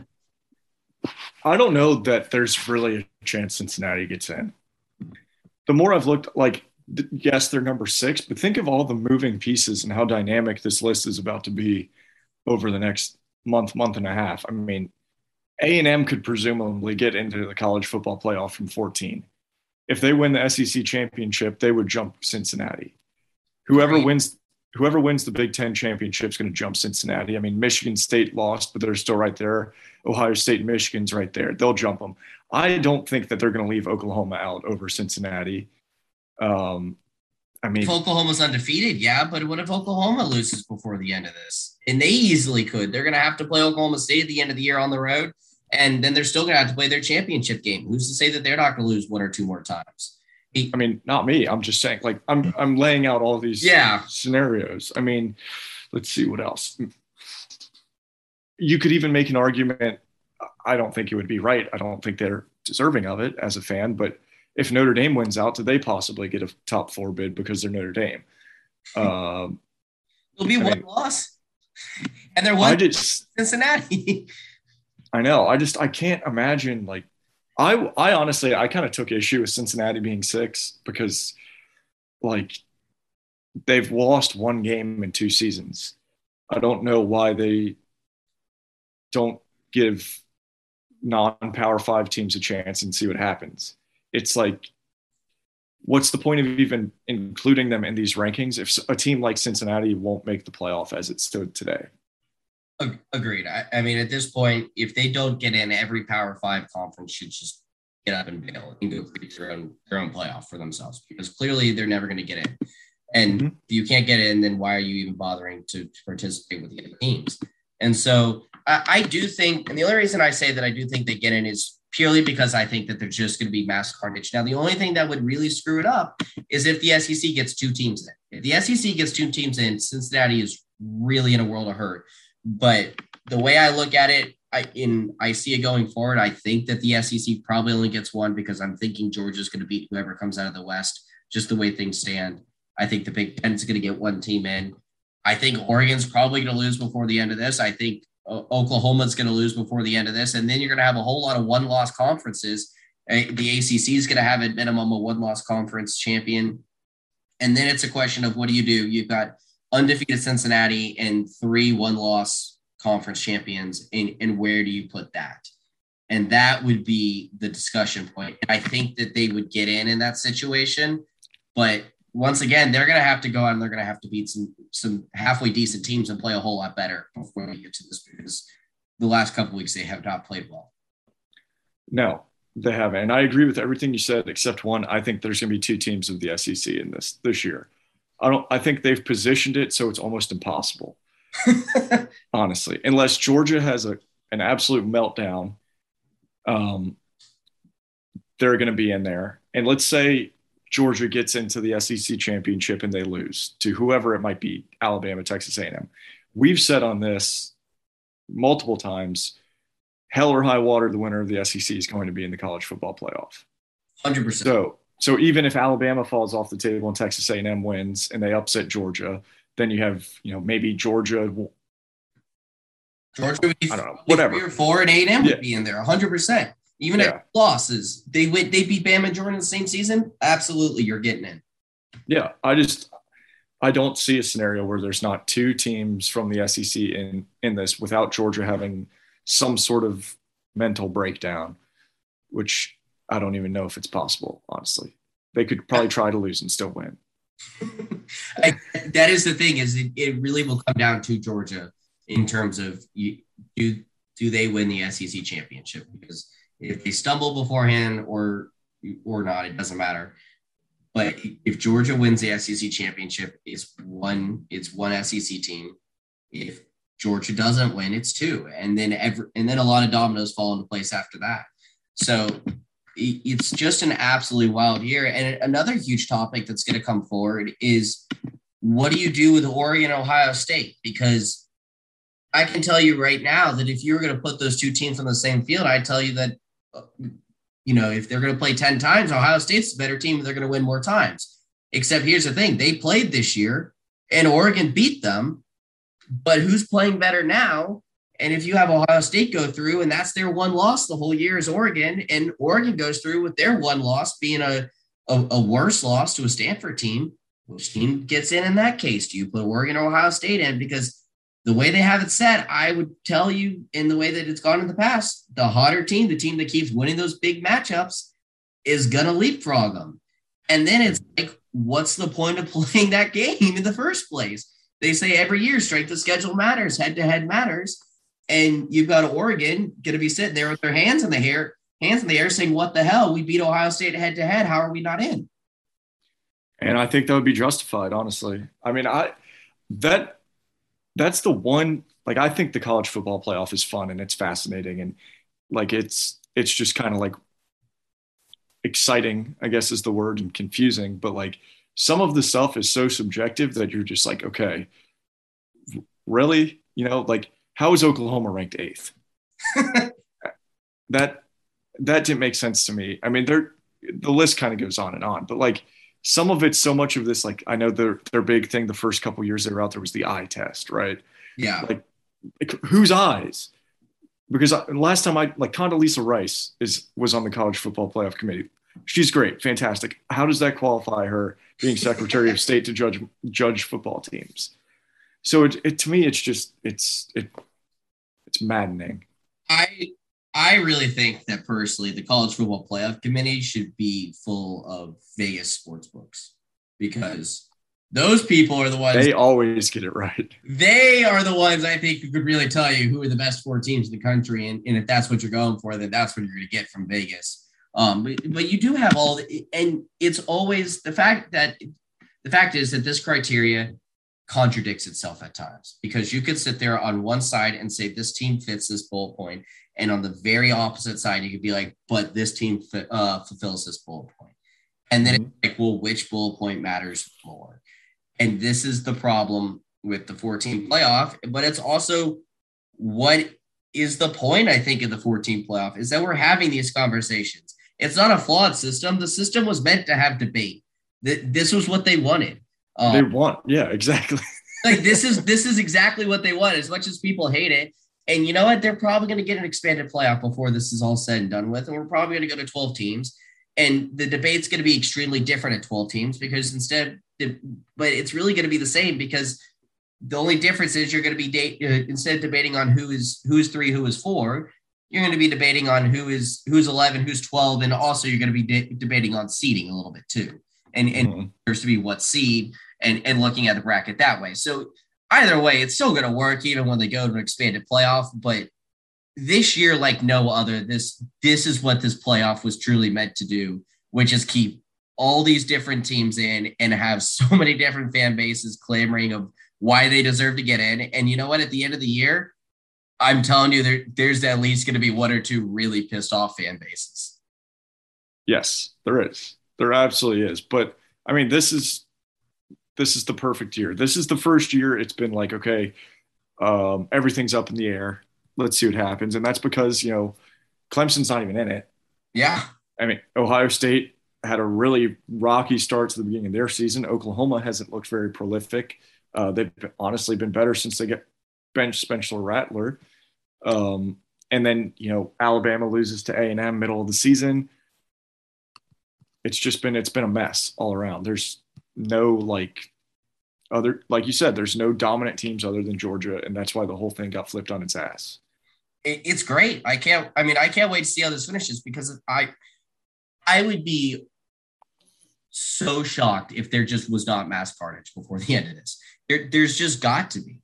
B: I don't know that there's really a chance Cincinnati gets in. The more I've looked, like yes, they're number six, but think of all the moving pieces and how dynamic this list is about to be over the next month, month and a half. I mean, A and M could presumably get into the college football playoff from 14. If they win the SEC championship, they would jump Cincinnati. Whoever wins, whoever wins the Big Ten championship is going to jump Cincinnati. I mean, Michigan State lost, but they're still right there. Ohio State and Michigan's right there. They'll jump them. I don't think that they're going to leave Oklahoma out over Cincinnati. Um, I mean,
A: if Oklahoma's undefeated, yeah, but what if Oklahoma loses before the end of this? And they easily could. They're going to have to play Oklahoma State at the end of the year on the road, and then they're still going to have to play their championship game. Who's to say that they're not going to lose one or two more times?
B: I mean, not me. I'm just saying, like, I'm I'm laying out all these
A: yeah.
B: scenarios. I mean, let's see what else. You could even make an argument. I don't think it would be right. I don't think they're deserving of it as a fan, but if Notre Dame wins out, do they possibly get a top four bid because they're Notre Dame? (laughs) Um,
A: It'll be I one mean, loss, and they're one just, Cincinnati. (laughs)
B: I know. I just I can't imagine like I I honestly I kind of took issue with Cincinnati being six because like they've lost one game in two seasons. I don't know why they don't give non-power five teams a chance and see what happens it's like what's the point of even including them in these rankings if a team like Cincinnati won't make the playoff as it stood today?
A: Agreed. I, I, mean, at this point, if they don't get in, every Power Five conference should just get up and bail and go create their own their own playoff for themselves because clearly they're never going to get in. And mm-hmm. if you can't get in, then why are you even bothering to, to participate with the other teams? And so I, I do think, and the only reason I say that I do think they get in is purely because I think that there's just going to be mass carnage. Now, the only thing that would really screw it up is if the SEC gets two teams in. If the SEC gets two teams in, Cincinnati is really in a world of hurt. But the way I look at it, I in I see it going forward. I think that the SEC probably only gets one because I'm thinking Georgia's going to beat whoever comes out of the West. Just the way things stand, I think the Big Ten is going to get one team in. I think Oregon's probably going to lose before the end of this. I think uh, Oklahoma's going to lose before the end of this, and then you're going to have a whole lot of one-loss conferences. The ACC is going to have at minimum a one-loss conference champion, and then it's a question of what do you do? You've got undefeated Cincinnati and three one-loss conference champions, and, and where do you put that? And that would be the discussion point. I think that they would get in in that situation, but once again, they're going to have to go out and they're going to have to beat some some halfway decent teams and play a whole lot better before we get to this because the last couple weeks they have not played well.
B: No, they haven't, and I agree with everything you said except one. I think there's going to be two teams of the SEC in this this year. I don't. I think they've positioned it so it's almost impossible, (laughs) honestly, unless Georgia has a an absolute meltdown. Um, they're going to be in there, and let's say Georgia gets into the SEC championship and they lose to whoever it might be, Alabama, Texas A&M. We've said on this multiple times, hell or high water, the winner of the SEC is going to be in the college football playoff.
A: Hundred percent.
B: So, so even if Alabama falls off the table and Texas A&M wins and they upset Georgia, then you have you know maybe Georgia.
A: Georgia would be I don't know, whatever. Three or four, and A&M yeah. would be in there, hundred percent. Even yeah. at losses, they went they beat Bama and Jordan the same season. Absolutely, you're getting in.
B: Yeah, I just I don't see a scenario where there's not two teams from the SEC in in this without Georgia having some sort of mental breakdown, which I don't even know if it's possible, honestly. They could probably try to lose and still win. (laughs)
A: I, that is the thing is it, it really will come down to Georgia in terms of you, do do they win the SEC championship? Because if they stumble beforehand or or not it doesn't matter. But if Georgia wins the SEC championship it's one it's one SEC team. If Georgia doesn't win it's two. And then every and then a lot of dominoes fall into place after that. So it's just an absolutely wild year. And another huge topic that's going to come forward is what do you do with Oregon Ohio State? Because I can tell you right now that if you were going to put those two teams on the same field, I'd tell you that, you know, if they're going to play 10 times, Ohio State's a better team. They're going to win more times. Except here's the thing they played this year and Oregon beat them. But who's playing better now? And if you have Ohio State go through and that's their one loss the whole year is Oregon, and Oregon goes through with their one loss being a, a, a, worse loss to a Stanford team, which team gets in in that case? Do you put Oregon or Ohio State in? Because the way they have it set, I would tell you in the way that it's gone in the past, the hotter team, the team that keeps winning those big matchups, is going to leapfrog them. And then it's like, what's the point of (laughs) playing that game in the first place? They say every year strength of schedule matters, head to head matters and you've got Oregon going to be sitting there with their hands in the air, hands in the air, saying, "What the hell? We beat Ohio State head to head. How are we not in?"
B: And I think that would be justified, honestly. I mean, I that that's the one. Like, I think the college football playoff is fun and it's fascinating, and like it's it's just kind of like exciting, I guess is the word, and confusing. But like some of the stuff is so subjective that you're just like, okay, really, you know, like how is Oklahoma ranked eighth? that that didn't make sense to me. I mean, they're the list kind of goes on and on, but like some of it's so much of this, like I know their their big thing the first couple years they were out there was the eye test, right?
A: Yeah.
B: Like, like whose eyes? Because I, last time I like Condoleezza Rice is was on the college football playoff committee. She's great, fantastic. How does that qualify her being Secretary of State to judge judge football teams? so it, it to me it's just it's it it's maddening.
A: I i really think that personally the college football playoff committee should be full of vegas sports books because those people are the ones
B: they always get it right.
A: They are the ones i think who could really tell you who are the best four teams in the country. And, and if that's what you're going for then that's what you're going to get from vegas. Um but, but you do have all the, and it's always the fact that the fact is that this criteria contradicts itself at times because you could sit there on one side and say this team fits this bullet point, and on the very opposite side you could be like, but this team uh, fulfills this bullet point, and then mm-hmm. it's like, well, which bullet point matters more? And this is the problem with the 14 playoff, but it's also what is the point? I think of the 14 playoff is that we're having these conversations. It's not a flawed system. The system was meant to have debate. This was what they wanted
B: um, they want, yeah, exactly. (laughs)
A: like this is this is exactly what they want. As much as people hate it, and you know what, they're probably going to get an expanded playoff before this is all said and done with, and we're probably going to go to twelve teams. And the debate's going to be extremely different at twelve teams because instead, but it's really going to be the same because the only difference is you're going to be date uh, instead of debating on who is who's three, who is four. You're going to be debating on who is who's 11, who's 12, and also you're going to be de- debating on seeding a little bit too. And and mm-hmm. there's to be what seed and, and looking at the bracket that way. So either way, it's still going to work even when they go to an expanded playoff. But this year, like no other, this this is what this playoff was truly meant to do, which is keep all these different teams in and have (laughs) so many different fan bases clamoring of why they deserve to get in. And you know what? At the end of the year, I'm telling you, there, there's at least going to be one or two really pissed off fan bases.
B: Yes, there is. There absolutely is. But I mean, this is this is the perfect year. This is the first year it's been like, okay, um, everything's up in the air. Let's see what happens. And that's because, you know, Clemson's not even in it.
A: Yeah.
B: I mean, Ohio State had a really rocky start to the beginning of their season. Oklahoma hasn't looked very prolific. Uh, they've honestly been better since they get bench Spencer Rattler. Um, and then, you know, Alabama loses to A&M middle of the season. It's just been, it's been a mess all around. There's no like other like you said there's no dominant teams other than georgia and that's why the whole thing got flipped on its ass
A: it's great. I can't. I mean, I can't wait to see how this finishes because I, I would be so shocked if there just was not mass carnage before the end of this. There, there's just got to be,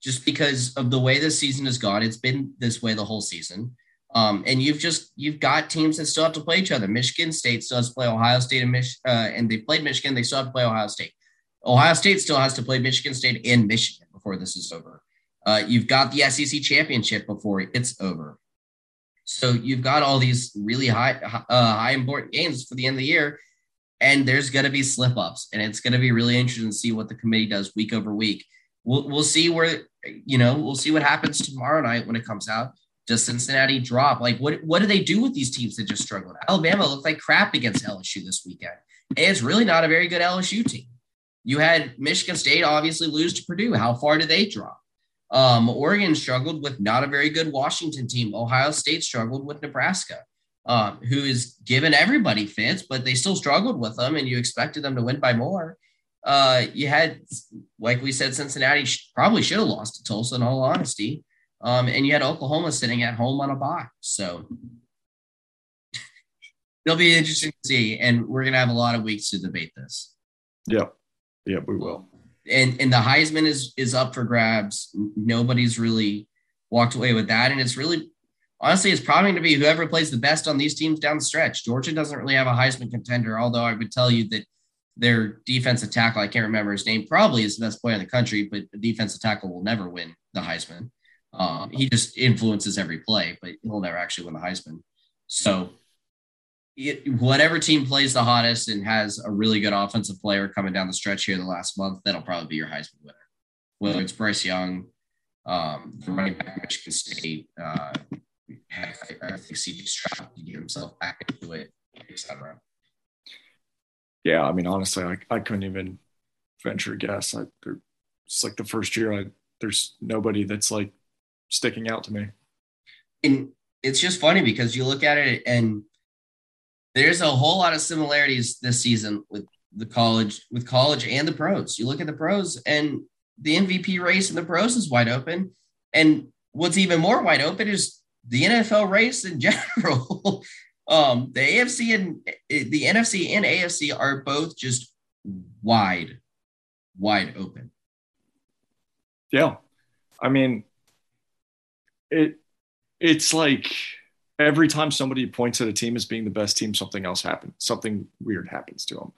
A: just because of the way this season has gone. It's been this way the whole season. Um, and you've just you've got teams that still have to play each other. Michigan State still has to play Ohio State and Mich- uh, and they played Michigan. They still have to play Ohio State. Ohio State still has to play Michigan State and Michigan before this is over. Uh, you've got the SEC championship before it's over. So you've got all these really high uh, high important games for the end of the year, and there's going to be slip ups, and it's going to be really interesting to see what the committee does week over week. We'll we'll see where you know we'll see what happens tomorrow night when it comes out. Does Cincinnati drop? Like what what do they do with these teams that just struggled? Alabama looked like crap against LSU this weekend. It's really not a very good LSU team. You had Michigan State obviously lose to Purdue. How far did they drop? Um, Oregon struggled with not a very good Washington team. Ohio State struggled with Nebraska, um, who is given everybody fits, but they still struggled with them, and you expected them to win by more. Uh, you had, like we said, Cincinnati probably should have lost to Tulsa, in all honesty. Um, and you had Oklahoma sitting at home on a bye. So (laughs) it'll be interesting to see. And we're going to have a lot of weeks to debate this.
B: Yep. Yep, we will
A: and and the Heisman is is up for grabs. Nobody's really walked away with that, and it's really honestly it's probably going to be whoever plays the best on these teams down the stretch. Georgia doesn't really have a Heisman contender, although I would tell you that their defensive tackle, I can't remember his name, probably is the best player in the country, but the defensive tackle will never win the Heisman. Um, he just influences every play, but he'll never actually win the Heisman. So it, whatever team plays the hottest and has a really good offensive player coming down the stretch here the last month, that'll probably be your Heisman winner. Whether it's Bryce Young, um, the running back Michigan State, uh, I, I think CJ Stroud to get himself back into it, etc.
B: Yeah, I mean, honestly, I, I couldn't even venture guess. I, it's like the first year, I, there's nobody that's like sticking out to me.
A: And it's just funny because you look at it and there's a whole lot of similarities this season with the college with college and the pros. You look at the pros and the MVP race in the pros is wide open. And what's even more wide open is the NFL race in (laughs) general. um, the AFC and the NFC and AFC are both just wide, wide open.
B: Yeah. I mean, it it's like every time somebody points at a team as being the best team, something else happens. Something weird happens to them.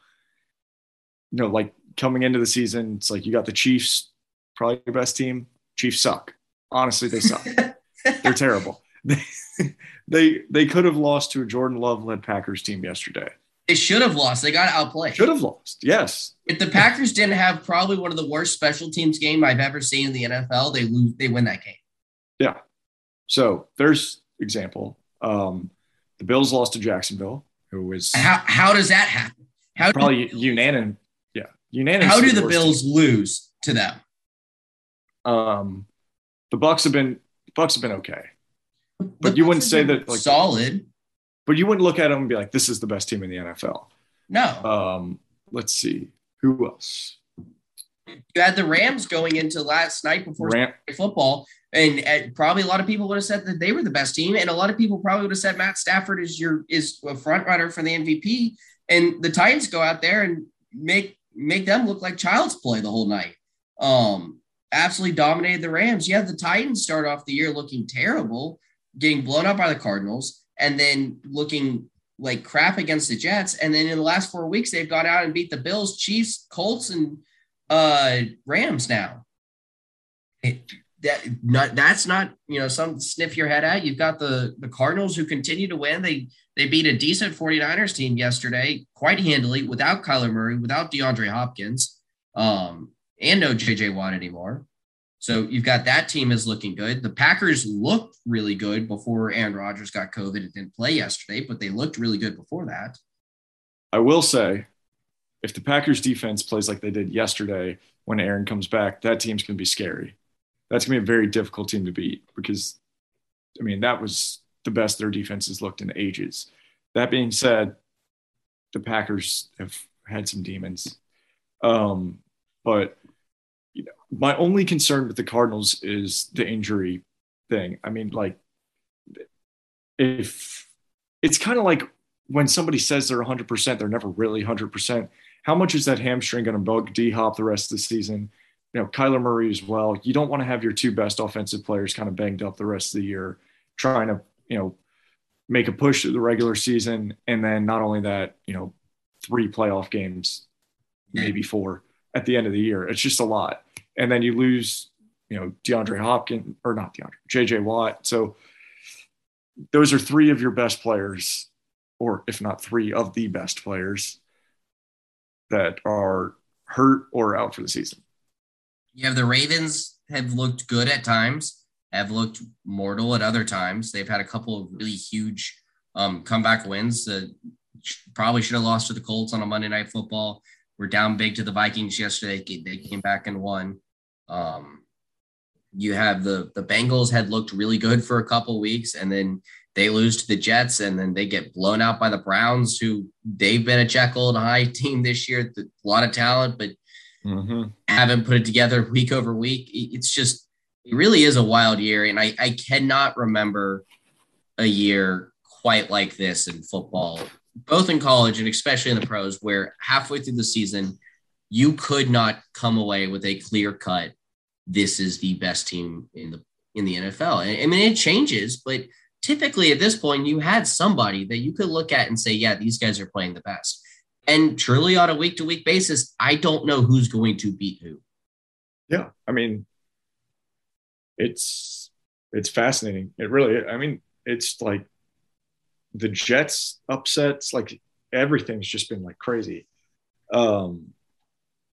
B: You know, like coming into the season, it's like you got the Chiefs, probably your best team. Chiefs suck. Honestly, they suck. (laughs) They're terrible. (laughs) They, they they could have lost to a Jordan Love led Packers team yesterday.
A: They should have lost. They got outplayed.
B: Should have lost. Yes.
A: If the Packers didn't have probably one of the worst special teams game I've ever seen in the NFL, they lose. They win that game.
B: Yeah. So there's example. Um, the Bills lost to Jacksonville, who was
A: how how does that happen? How
B: probably unanimous? Yeah, unanimous.
A: How do the Bills team. lose to them?
B: Um, the Bucks have been Bucks have been okay, but the you wouldn't say that like
A: solid.
B: But you wouldn't look at them and be like, "This is the best team in the NFL."
A: No.
B: Um, let's see who else.
A: You had the Rams going into last night before Ram- football, and, and, probably a lot of people would have said that they were the best team, and a lot of people probably would have said Matt Stafford is your is a front runner for the MVP. And the Titans go out there and make make them look like child's play the whole night. Um, absolutely dominated the Rams. Yeah, the Titans start off the year looking terrible, getting blown up by the Cardinals, and then looking like crap against the Jets. And then in the last four weeks, they've gone out and beat the Bills, Chiefs, Colts, and uh, Rams now. It, that not that's not you know some sniff your head at. You've got the the Cardinals who continue to win. They they beat a decent 49ers team yesterday quite handily without Kyler Murray, without DeAndre Hopkins, um, and no JJ Watt anymore. So you've got that team is looking good. The Packers looked really good before Aaron Rodgers got COVID and didn't play yesterday, but they looked really good before that.
B: I will say, if the Packers defense plays like they did yesterday when Aaron comes back, that team's going to be scary that's going to be a very difficult team to beat because, I mean, that was the best their defense has looked in ages. That being said, the Packers have had some demons. Um, but you know, my only concern with the Cardinals is the injury thing. I mean, like if it's kind of like when somebody says they're 100%, they're never really 100%. How much is that hamstring going to bug D Hop the rest of the season? You know, Kyler Murray as well. You don't want to have your two best offensive players kind of banged up the rest of the year, trying to, you know, make a push through the regular season. And then not only that, you know, three playoff games, maybe four at the end of the year. It's just a lot. And then you lose, you know, DeAndre Hopkins or not DeAndre, JJ Watt. So those are three of your best players, or if not three of the best players that are hurt or out for the season.
A: Yeah, the Ravens have looked good at times, have looked mortal at other times. They've had a couple of really huge um, comeback wins. that probably should have lost to the Colts on a Monday Night Football. We're down big to the Vikings yesterday. They came back and won. Um, you have the the Bengals had looked really good for a couple weeks, and then they lose to the Jets, and then they get blown out by the Browns, who they've been a Jekyll and Hyde (laughs) team this year. A lot of talent, but mm-hmm. haven't put it together (laughs) week over week. It's just it really is a wild year, and I I cannot remember a year quite like this in football, both in college and especially in the pros, where halfway through the season you could not come away with a clear cut this is the best team in the in the NFL. I mean, it changes, but typically at this point, you had somebody that you could look at and say, yeah, these guys are playing the best. And truly, on a week to week basis, I don't know who's going to beat who.
B: Yeah, I mean, it's it's fascinating. It really, I mean, it's like the Jets upsets, like everything's just been like crazy. Um,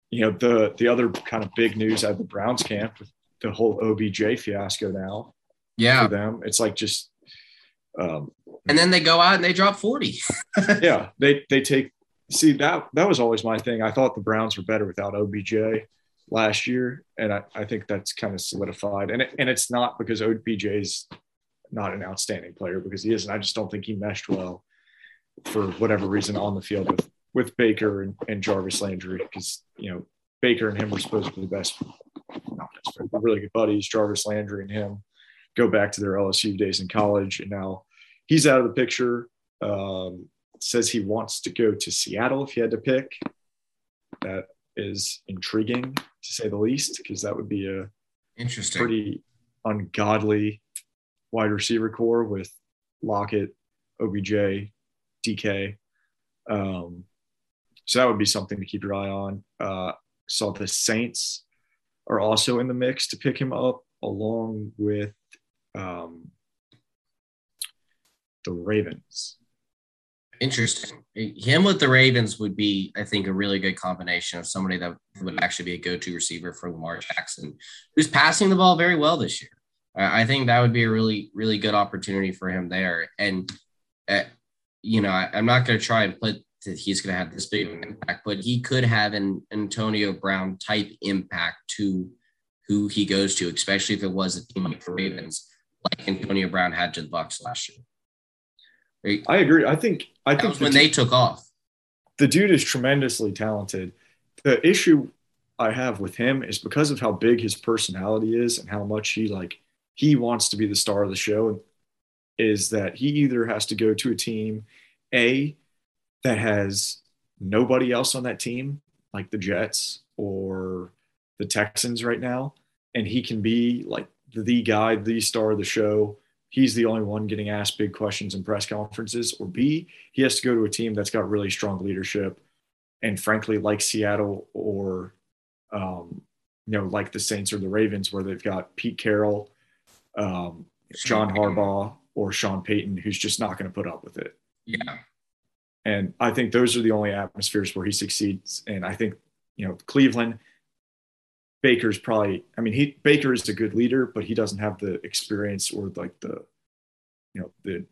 B: you know, the the other kind of big news out of the Browns camp with the whole OBJ fiasco now.
A: Yeah.
B: For them. It's like just
A: um and then they go out and they drop 40. (laughs) (laughs)
B: yeah. They they take see that that was always my thing. I thought the Browns were better without OBJ last year. And I, I think that's kind of solidified. And it, and it's not because OBJ is not an outstanding player because he isn't. I just don't think he meshed well for whatever reason on the field with with Baker and, and Jarvis Landry because you know Baker and him were supposed to be the best, not best but really good buddies. Jarvis Landry and him go back to their LSU days in college, and now he's out of the picture. Um, says he wants to go to Seattle if he had to pick. That is intriguing to say the least, because that would be a
A: interesting,
B: pretty ungodly wide receiver corps with Lockett, OBJ, DK. Um, so that would be something to keep your eye on. Uh, saw the Saints are also in the mix to pick him up along with um, the Ravens.
A: Interesting. Him with the Ravens would be, I think, a really good combination of somebody that would actually be a go-to receiver for Lamar Jackson, who's passing the ball very well this year. I think that would be a really, really good opportunity for him there. And, uh, you know, I, am not going to try and put that he's going to have this big of an impact, but he could have an Antonio Brown type impact to who he goes to, especially if it was a team like the Ravens, like Antonio Brown had to the Bucs last year.
B: Right? I agree. I think I
A: that
B: think
A: the when they took off.
B: The dude is tremendously talented. The issue I have with him is because of how big his personality is and how much he like he wants to be the star of the show is that he either has to go to a team a that has nobody else on that team, like the Jets or the Texans right now, and he can be like the guy, the star of the show. He's the only one getting asked big questions in press conferences. Or B, he has to go to a team that's got really strong leadership, and frankly, like Seattle or um, you know, like the Saints or the Ravens, where they've got Pete Carroll, um, John Harbaugh, or Sean Payton, who's just not going to put up with it.
A: Yeah.
B: And I think those are the only atmospheres where he succeeds. And I think, you know, Cleveland, Baker's probably, I mean, he Baker is a good leader, but he doesn't have the experience or like the, you know, the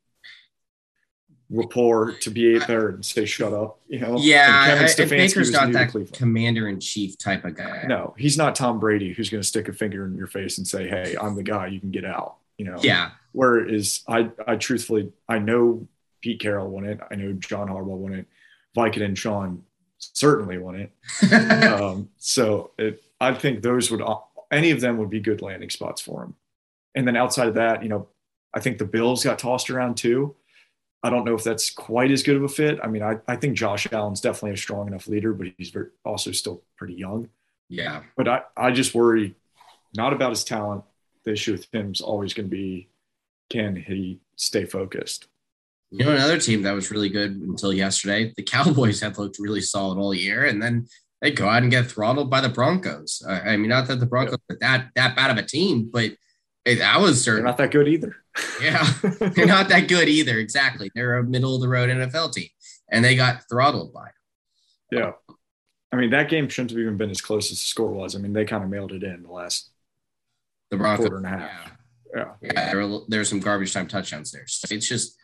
B: rapport to be there and say shut up. You know,
A: yeah. And Kevin Baker's not that commander in chief type of guy.
B: No, he's not Tom Brady who's going to stick a finger in your face and say, "Hey, I'm the guy. You can get out." You know.
A: Yeah.
B: Whereas I, I truthfully, I know Pete Carroll won it. I know John Harbaugh won it. Viking and Sean certainly won it. (laughs) um, so it, I think those would uh, any of them would be good landing spots for him. And then outside of that, you know, I think the Bills got tossed around too. I don't know if that's quite as good of a fit. I mean, I, I think Josh Allen's definitely a strong enough leader, but he's very, also still pretty young.
A: Yeah.
B: But I, I just worry not about his talent. The issue with him is always going to be can he stay focused?
A: You know, another team that was really good until yesterday, the Cowboys have looked really solid all year, and then they go out and get throttled by the Broncos. I, I mean, not that the Broncos yeah. are that that bad of a team, but it, that was certain.
B: They're not that good either. (laughs)
A: yeah, they're not that good either. Exactly, they're a middle of the road NFL team, and they got throttled by.
B: Them. Yeah, I mean that game shouldn't have even been as close as the score was. I mean they kind of mailed it in the last
A: the Broncos
B: quarter and a half.
A: Yeah, yeah, yeah there were there were some garbage time touchdowns there. So it's just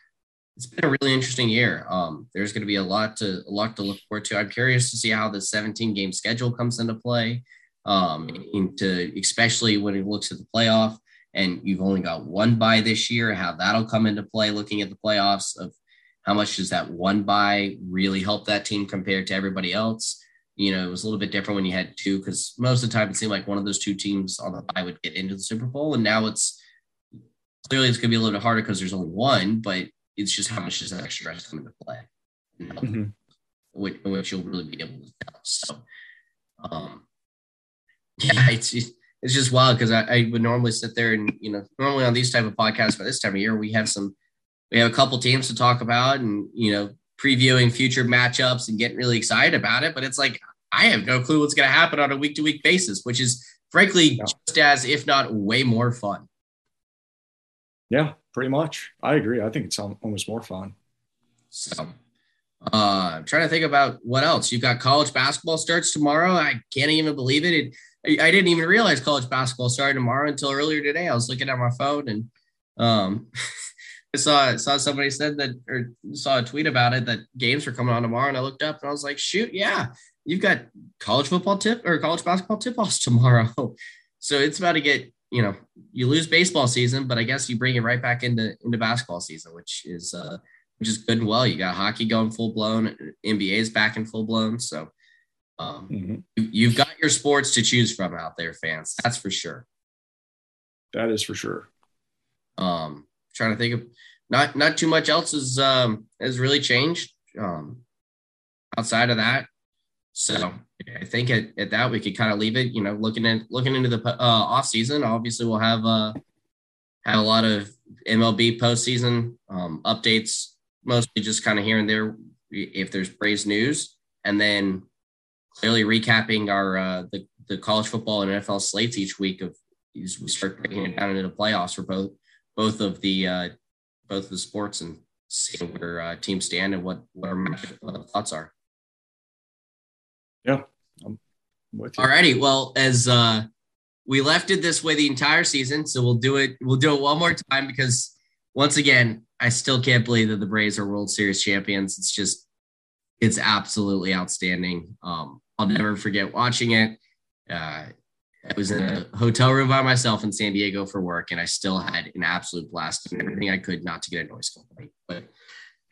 A: it's been a really interesting year. Um, there's going to be a lot to a lot to look forward to. I'm curious to see how the 17 game schedule comes into play. Um, into especially when it looks at the playoff, and you've only got one bye this year. How that'll come into play, looking at the playoffs of how much does that one bye really help that team compared to everybody else? You know, it was a little bit different when you had two because most of the time it seemed like one of those two teams on the bye would get into the Super Bowl, and now it's clearly it's going to be a little bit harder because there's only one, but it's just how much does that extra rest come into play, you know, mm-hmm. which, which, you'll really be able to tell. So, um, yeah, (laughs) it's it's just wild because I, I would normally sit there and you know normally on these type of podcasts by this time of year we have some we have a couple teams to talk about and you know previewing future matchups and getting really excited about it, but it's like I have no clue what's going to happen on a week to week basis, which is frankly yeah. just as if not way more fun.
B: Yeah, pretty much. I agree. I think it's almost more fun.
A: So, uh, I'm trying to think about what else. You've got college basketball starts tomorrow. I can't even believe it. it I didn't even realize college basketball started tomorrow until earlier today. I was looking at my phone and um, (laughs) I saw saw somebody said that or saw a tweet about it that games were coming on tomorrow, and I looked up and I was like, shoot, yeah, you've got college football tip or college basketball tip offs (laughs) tomorrow. So it's about to get you know you lose baseball season, but I guess you bring it right back into into basketball season, which is uh, which is good and well. You got hockey going full blown, NBA is back in full blown, so um, mm-hmm. you, you've got your sports to choose from out there, fans. That's for sure.
B: That is for sure.
A: Um, trying to think of not not too much else has um has really changed um outside of that. So I think at, at that we could kind of leave it. You know, looking at looking into the uh, off season, obviously we'll have uh, have a lot of MLB postseason um, updates, mostly just kind of here and there if there's Braves news, and then clearly recapping our uh, the the college football and NFL slates each week of we start breaking it down into the playoffs for both both of the uh, both of the sports and seeing where uh, teams stand and what what our thoughts are.
B: Yeah,
A: with you. Alrighty. Well, as uh, we left it this way the entire season, so we'll do it. We'll do it one more time because once again, I still can't believe that the Braves are World Series champions. It's just, it's absolutely outstanding. Um, I'll never forget watching it. Uh, I was in a hotel room by myself in San Diego for work, and I still had an absolute blast and everything I could not to get a noise complaint. But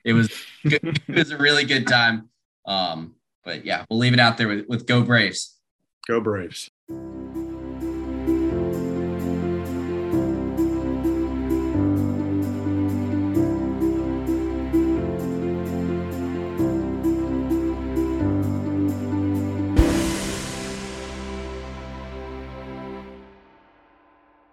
A: it was (laughs) it was a really good time. Um, but yeah, we'll leave it out there with, with Go Braves.
B: Go Braves.